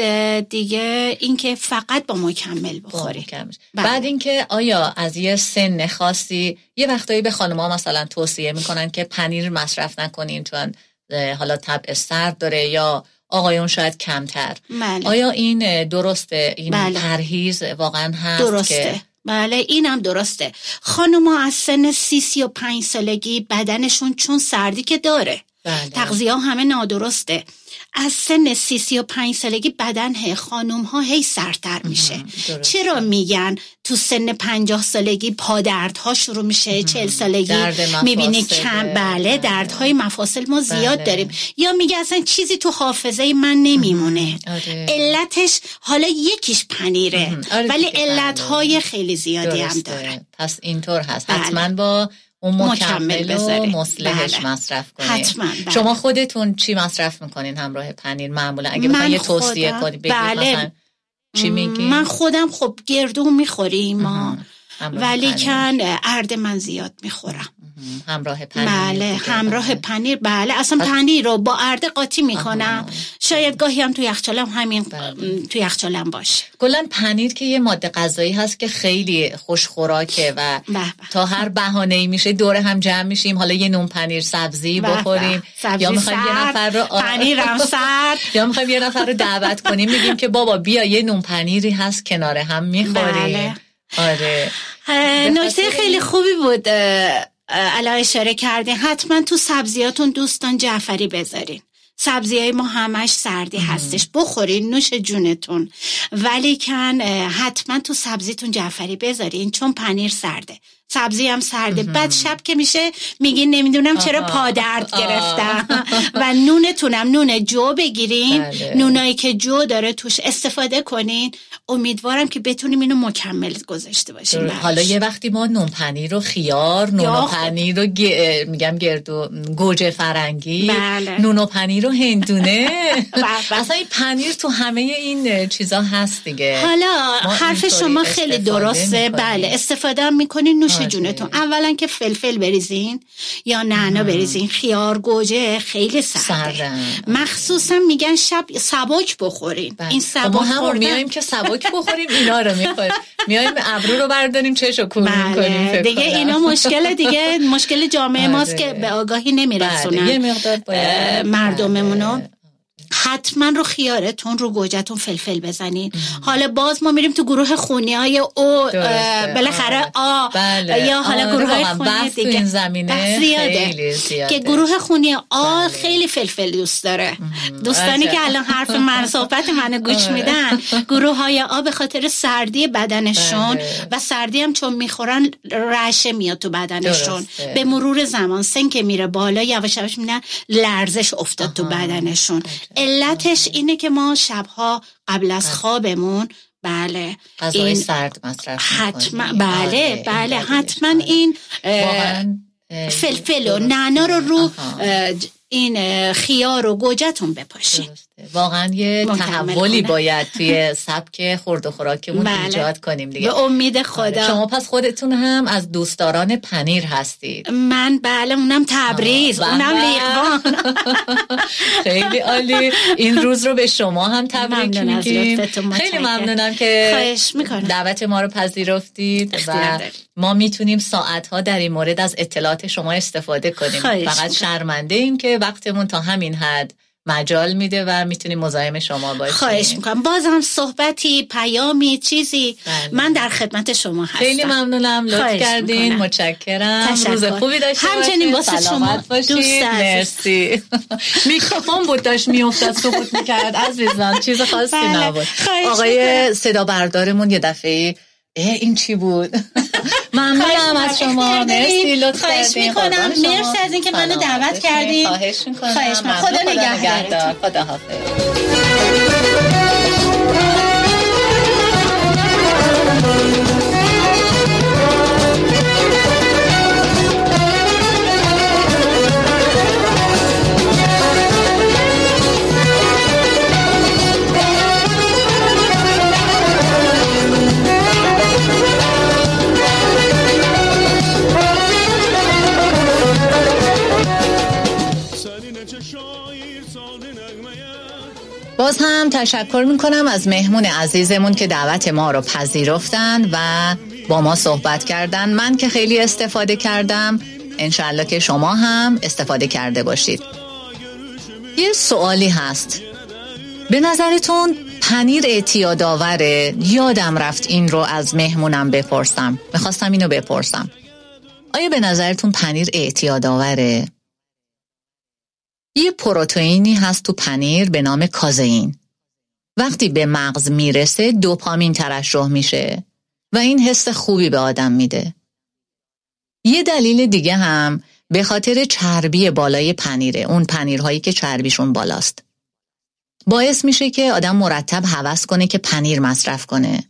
دیگه اینکه فقط با مکمل بخوری. بله. اینکه آیا از یه سن خاصی یه وقتایی به خانم‌ها مثلا توصیه می‌کنن که پنیر مصرف نکنین چون حالا طبع سرد داره یا آقایون شاید کمتر بله. آیا این درسته این بله. پرهیز واقعا هست درسته که بله اینم درسته خانوما از سن سی سی و پنج سالگی بدنشون چون سردی که داره بله. تغذیه همه نادرسته از سن سی سی و پنج سالگی بدن خانوم ها هی سرتر میشه. چرا میگن تو سن پنجاه سالگی پادردها شروع میشه چل سالگی درد. می‌بینی کم بله دردهای مفاصل ما زیاد بله. داریم یا میگه اصلا چیزی تو حافظه من نمیمونه آره. علتش حالا یکیش پنیره آره ولی دیگه، علتهای خیلی زیادی هم. داره پس اینطور هست بله. حتما با اون مکمل و. مصلحش بله. مصرف کنید حتما، بله. شما خودتون چی مصرف می‌کنین همراه پنیر معمولا اگه بخواین یه توصیه خودم- کنی بگید بله. مثلا چی میگی من خودم خب گردو می‌خوریم ما ولی پنیر. کن ارد من زیاد می‌خورم همراه پنیر بله. همراه پنیر بله اصلا پنیر رو با ارده قاطی می‌کنم شاید گاهی هم تو یخچالم همین بله. تو یخچالم باشه کلا پنیر که یه ماده غذایی هست که خیلی خوشخوراکه و به به. تا هر بهانه ای میشه دور هم جمع میشیم حالا یه نون پنیر سبزی. بخوریم سبزی یا می‌خوایم یه نفر رو پنیرم سرد. یا می‌خوایم یه نفر رو دعوت کنیم میگیم که بابا بیا یه نون پنیری هست کنار هم می‌خوریم بله. آره. نکته خیلی خوبی بود الان اشاره کردین. حتما تو سبزیاتون دوستان جعفری بذارین. سبزی های ما همش سردی هستش. بخورین نوش جونتون. ولی کن حتما تو سبزیتون جعفری بذارین چون پنیر سرده. سبزی هم سرده. بعد شب که میشه میگین نمی‌دونم چرا پا درد گرفتم. و نونتونم. نون جو بگیرین. بله. نونایی که جو داره توش استفاده کنین. امیدوارم که بتونیم اینو مکمل گذاشته باشیم. حالا یه وقتی ما نون پنیر و خیار نون و خب. پنیر و گ- میگم گردو گوجه فرنگی بله. نون و پنیر و هندونه بله. اصلا این پنیر تو همه این چیزا هست دیگه حالا حرف شما خیلی درسته. بله استفاده هم می‌کنین نوش آره. جونتون اولا که فلفل بریزین یا نعنا بریزین خیار گوجه خیلی سرده. مخصوصا میگن شب سبک بخورین این خب سبک ما هم میایم که سبک بخوریم اینا رو می‌خوریم. میایم ابرو رو برداریم چشو می‌کنیم بله دیگه اینا مشکل دیگه مشکل جامعه ماست آره. که به آگاهی نمیرسونن. بله، یه مقدار باید- حتما رو خیارتون رو گوجتون فلفل بزنین حالا باز ما میریم تو گروه خونی های او بالاخره آ بله. یا حالا آره، گروه های خونی دیگه این زمینه زیاده. خیلی زیاده. که گروه خونی آ خیلی فلفل دوست داره دوستانی. که الان حرف من صحبت منو گوش آره. میدن گروه های آ به خاطر سردی بدنشون بله. و سردی هم چون می‌خورن رعشه میاد تو بدنشون درسته. به مرور زمان سن که میره بالا یواش یواش می‌بینن لرزش افتاد تو بدنشون علتش اینه که ما شبها قبل از خوابمون بله غذای سرد مصرف حتما. بله آره، بله این حتما این واقعاً، اه، فلفل و نعنا رو رو این خیار و گوجتون بپاشین واقعا یه تحولی. باید توی سبک خورد و خوراکمون بله. ایجاد کنیم دیگه به امید خدا شما پس خودتون هم از دوستداران پنیر هستید من بله اونم تبریز آه، اونم بله. لیقوان خیلی عالی این روز رو به شما هم تبریک میگیم خیلی. ممنونم که. دعوت ما رو پذیرفتید و. ما می‌تونیم ساعتها در این مورد از اطلاعات شما استفاده کنیم فقط. شرمنده ایم که وقتمون تا همین حد مجال میده و می‌تونیم مزاحم شما باشیم خواهش می‌کنم باز هم صحبتی پیامی چیزی من در خدمت شما هستم خیلی ممنونم لطف کردین می‌کنم. متشکرم تشکر. روز خوبی داشته همچنین. واسه شما باشید. دوست. مرسی میکروفون بود داشت میافتاد سقوط می‌کرد عزیزان چیز خاصی بله. نبود آقای. صدا بردارمون یه دفعه این چی بود؟ ممنونم از شما. مرسی لطف خواهش. می‌کنم. مرسی از اینکه منو دعوت. کردین. خواهش می‌کنم. خدا نگهدارتون خدا حافظ باز هم تشکر می‌کنم از مهمون عزیزمون که دعوت ما رو پذیرفتن و با ما صحبت کردن. من که خیلی استفاده کردم. انشالله که شما هم استفاده کرده باشید. یه سوالی هست. به نظرتون پنیر اعتیاد آوره یادم رفت این رو از مهمونم بپرسم. می‌خواستم اینو بپرسم. آیا به نظرتون پنیر اعتیاد آوره؟ یه پروتئینی هست تو پنیر به نام کازئین. وقتی به مغز می‌رسه دوپامین ترشح میشه و این حس خوبی به آدم میده. یه دلیل دیگه هم به خاطر چربی بالای پنیره اون پنیرهایی که چربیشون بالاست. باعث میشه که آدم مرتب هوس کنه که پنیر مصرف کنه.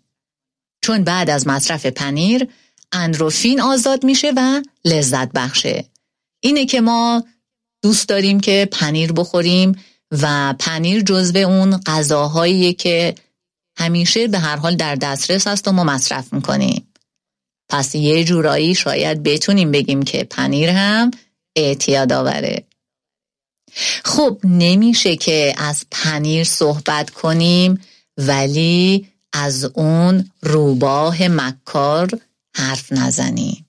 چون بعد از مصرف پنیر اندروفین آزاد میشه و لذت بخشه. اینه که ما دوست داریم که پنیر بخوریم و پنیر جزو اون غذاهاییه که همیشه به هر حال در دسترس هست و ما مصرف می‌کنیم. پس یه جورایی شاید بتونیم بگیم که پنیر هم اعتیاد آوره. خب نمیشه که از پنیر صحبت کنیم ولی از اون روباه مکار حرف نزنیم.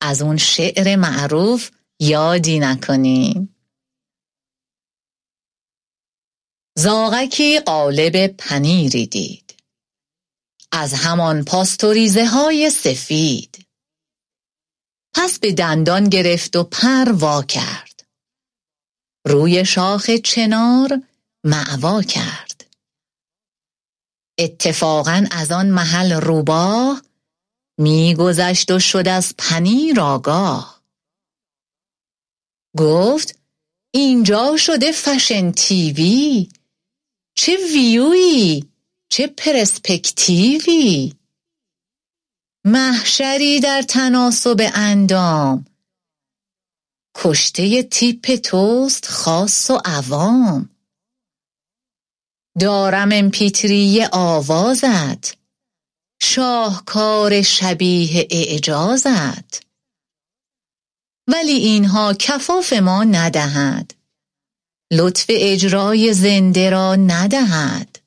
از اون شعر معروف یادی نکنیم. زاغکی قالب پنیری دید. از همان پاستوریزه های سفید. پس به دندان گرفت و پر وا کرد. روی شاخ چنار معوا کرد. اتفاقا از آن محل روباه میگذشت و شد از پنیر آگاه گفت اینجا شده فشن تیوی. چه ویوی چه پرسپکتیوی؟ محشری در تناسب اندام. کشته تیپ توست خاص و عوام. دارم امپیتری آوازت. شاهکار شبیه اعجازت. ولی اینها کفاف ما ندهد. لطف اجرای زنده را ندهد.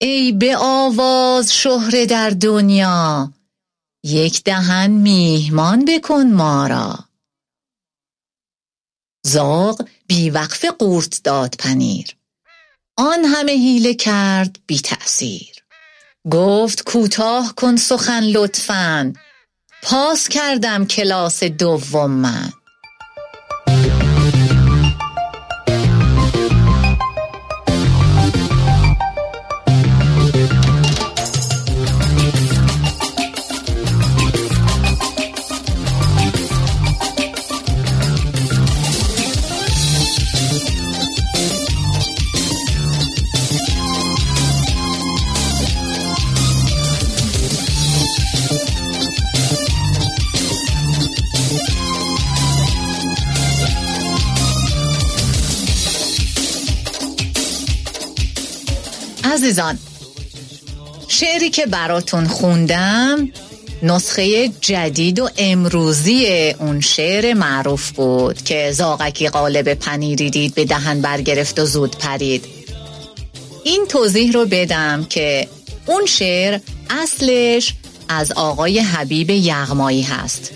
ای به آواز شهره در دنیا یک دهن میهمان بکن ما را. زاغ بیوقف قورت داد پنیر. آن همه حیله کرد بی تأثیر. گفت کوتاه کن سخن لطفا پاس کردم کلاس دوم من. عزیزان شعری که براتون خوندم نسخه جدید و امروزی اون شعر معروف بود که زاغکی قالب پنیری دید به دهن برگرفت و زود پرید. این توضیح رو بدم که اون شعر اصلش از آقای حبیب یغمایی هست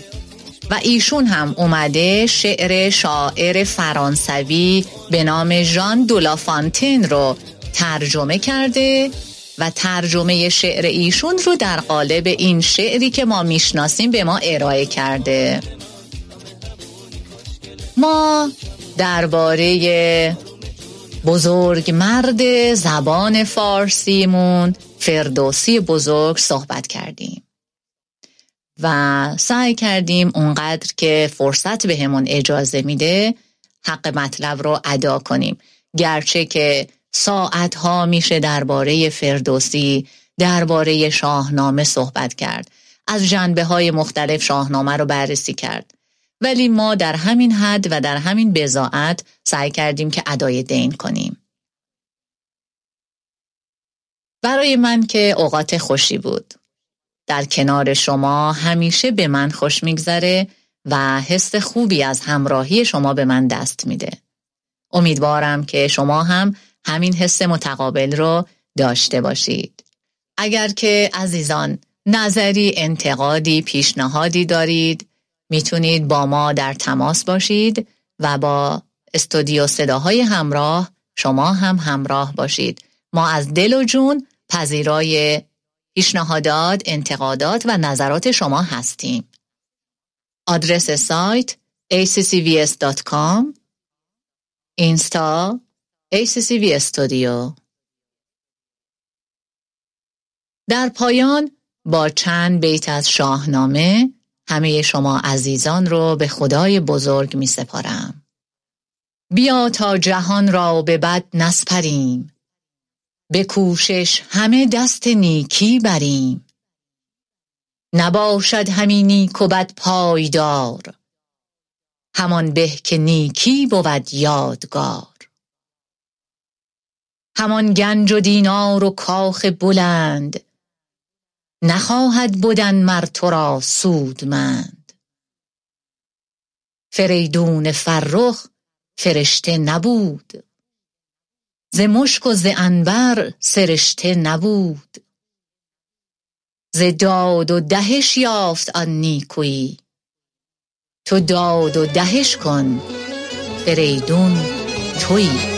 و ایشون هم اومده شعر شاعر فرانسوی به نام ژان دولافانتین رو ترجمه کرده و ترجمه شعر ایشون رو در قالب این شعری که ما می‌شناسیم به ما ارائه کرده. ما درباره بزرگ مرد زبان فارسیمون فردوسی بزرگ صحبت کردیم. و سعی کردیم اونقدر که فرصت بهمون اجازه میده حق مطلب رو ادا کنیم. گرچه که ساعت ها میشه درباره فردوسی درباره شاهنامه صحبت کرد. از جنبه های مختلف شاهنامه رو بررسی کرد. ولی ما در همین حد و در همین بزاعت سعی کردیم که ادای دین کنیم. برای من که اوقات خوشی بود. در کنار شما همیشه به من خوش میگذره و حس خوبی از همراهی شما به من دست میده. امیدوارم که شما هم همین حس متقابل رو داشته باشید اگر که عزیزان نظری انتقادی پیشنهادی دارید می‌تونید با ما در تماس باشید و با استودیو صداهای همراه شما هم همراه باشید ما از دل و جون پذیرای پیشنهادات، انتقادات و نظرات شما هستیم. آدرس سایت accvs.com اینستا ACCV استودیو در پایان با چند بیت از شاهنامه همه شما عزیزان رو به خدای بزرگ می سپارم. بیا تا جهان را به بد نسپریم. به کوشش همه دست نیکی بریم. نباشد همین نیک و بد پایدار. همان به که نیکی بود یادگار. همان گنج و دینار و کاخ بلند. نخواهد بودن مر تو را سودمند. فریدون فرخ فرشته نبود. ز مشک و ز عنبر سرشته نبود. ز داد و دهش یافت آن نیکویی. تو داد و دهش کن فریدون تویی.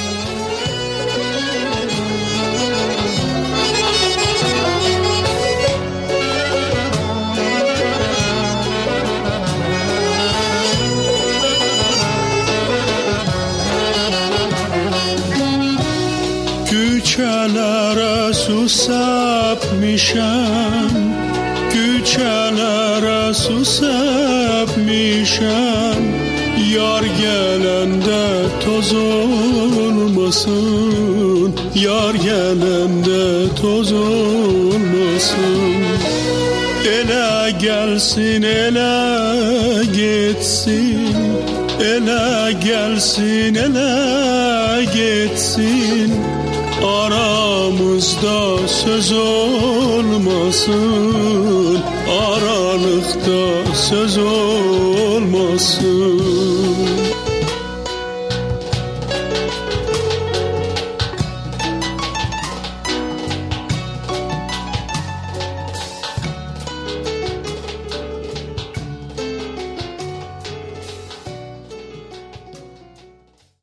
Küçeler susap mişem Geceler susep mişem Yar gelende toz olmasın Yar gelende toz olmasın. Ele gelsin ele gitsin Ele gelsin ele gitsin Aramızda söz olmasın. Aralıkta söz olmasın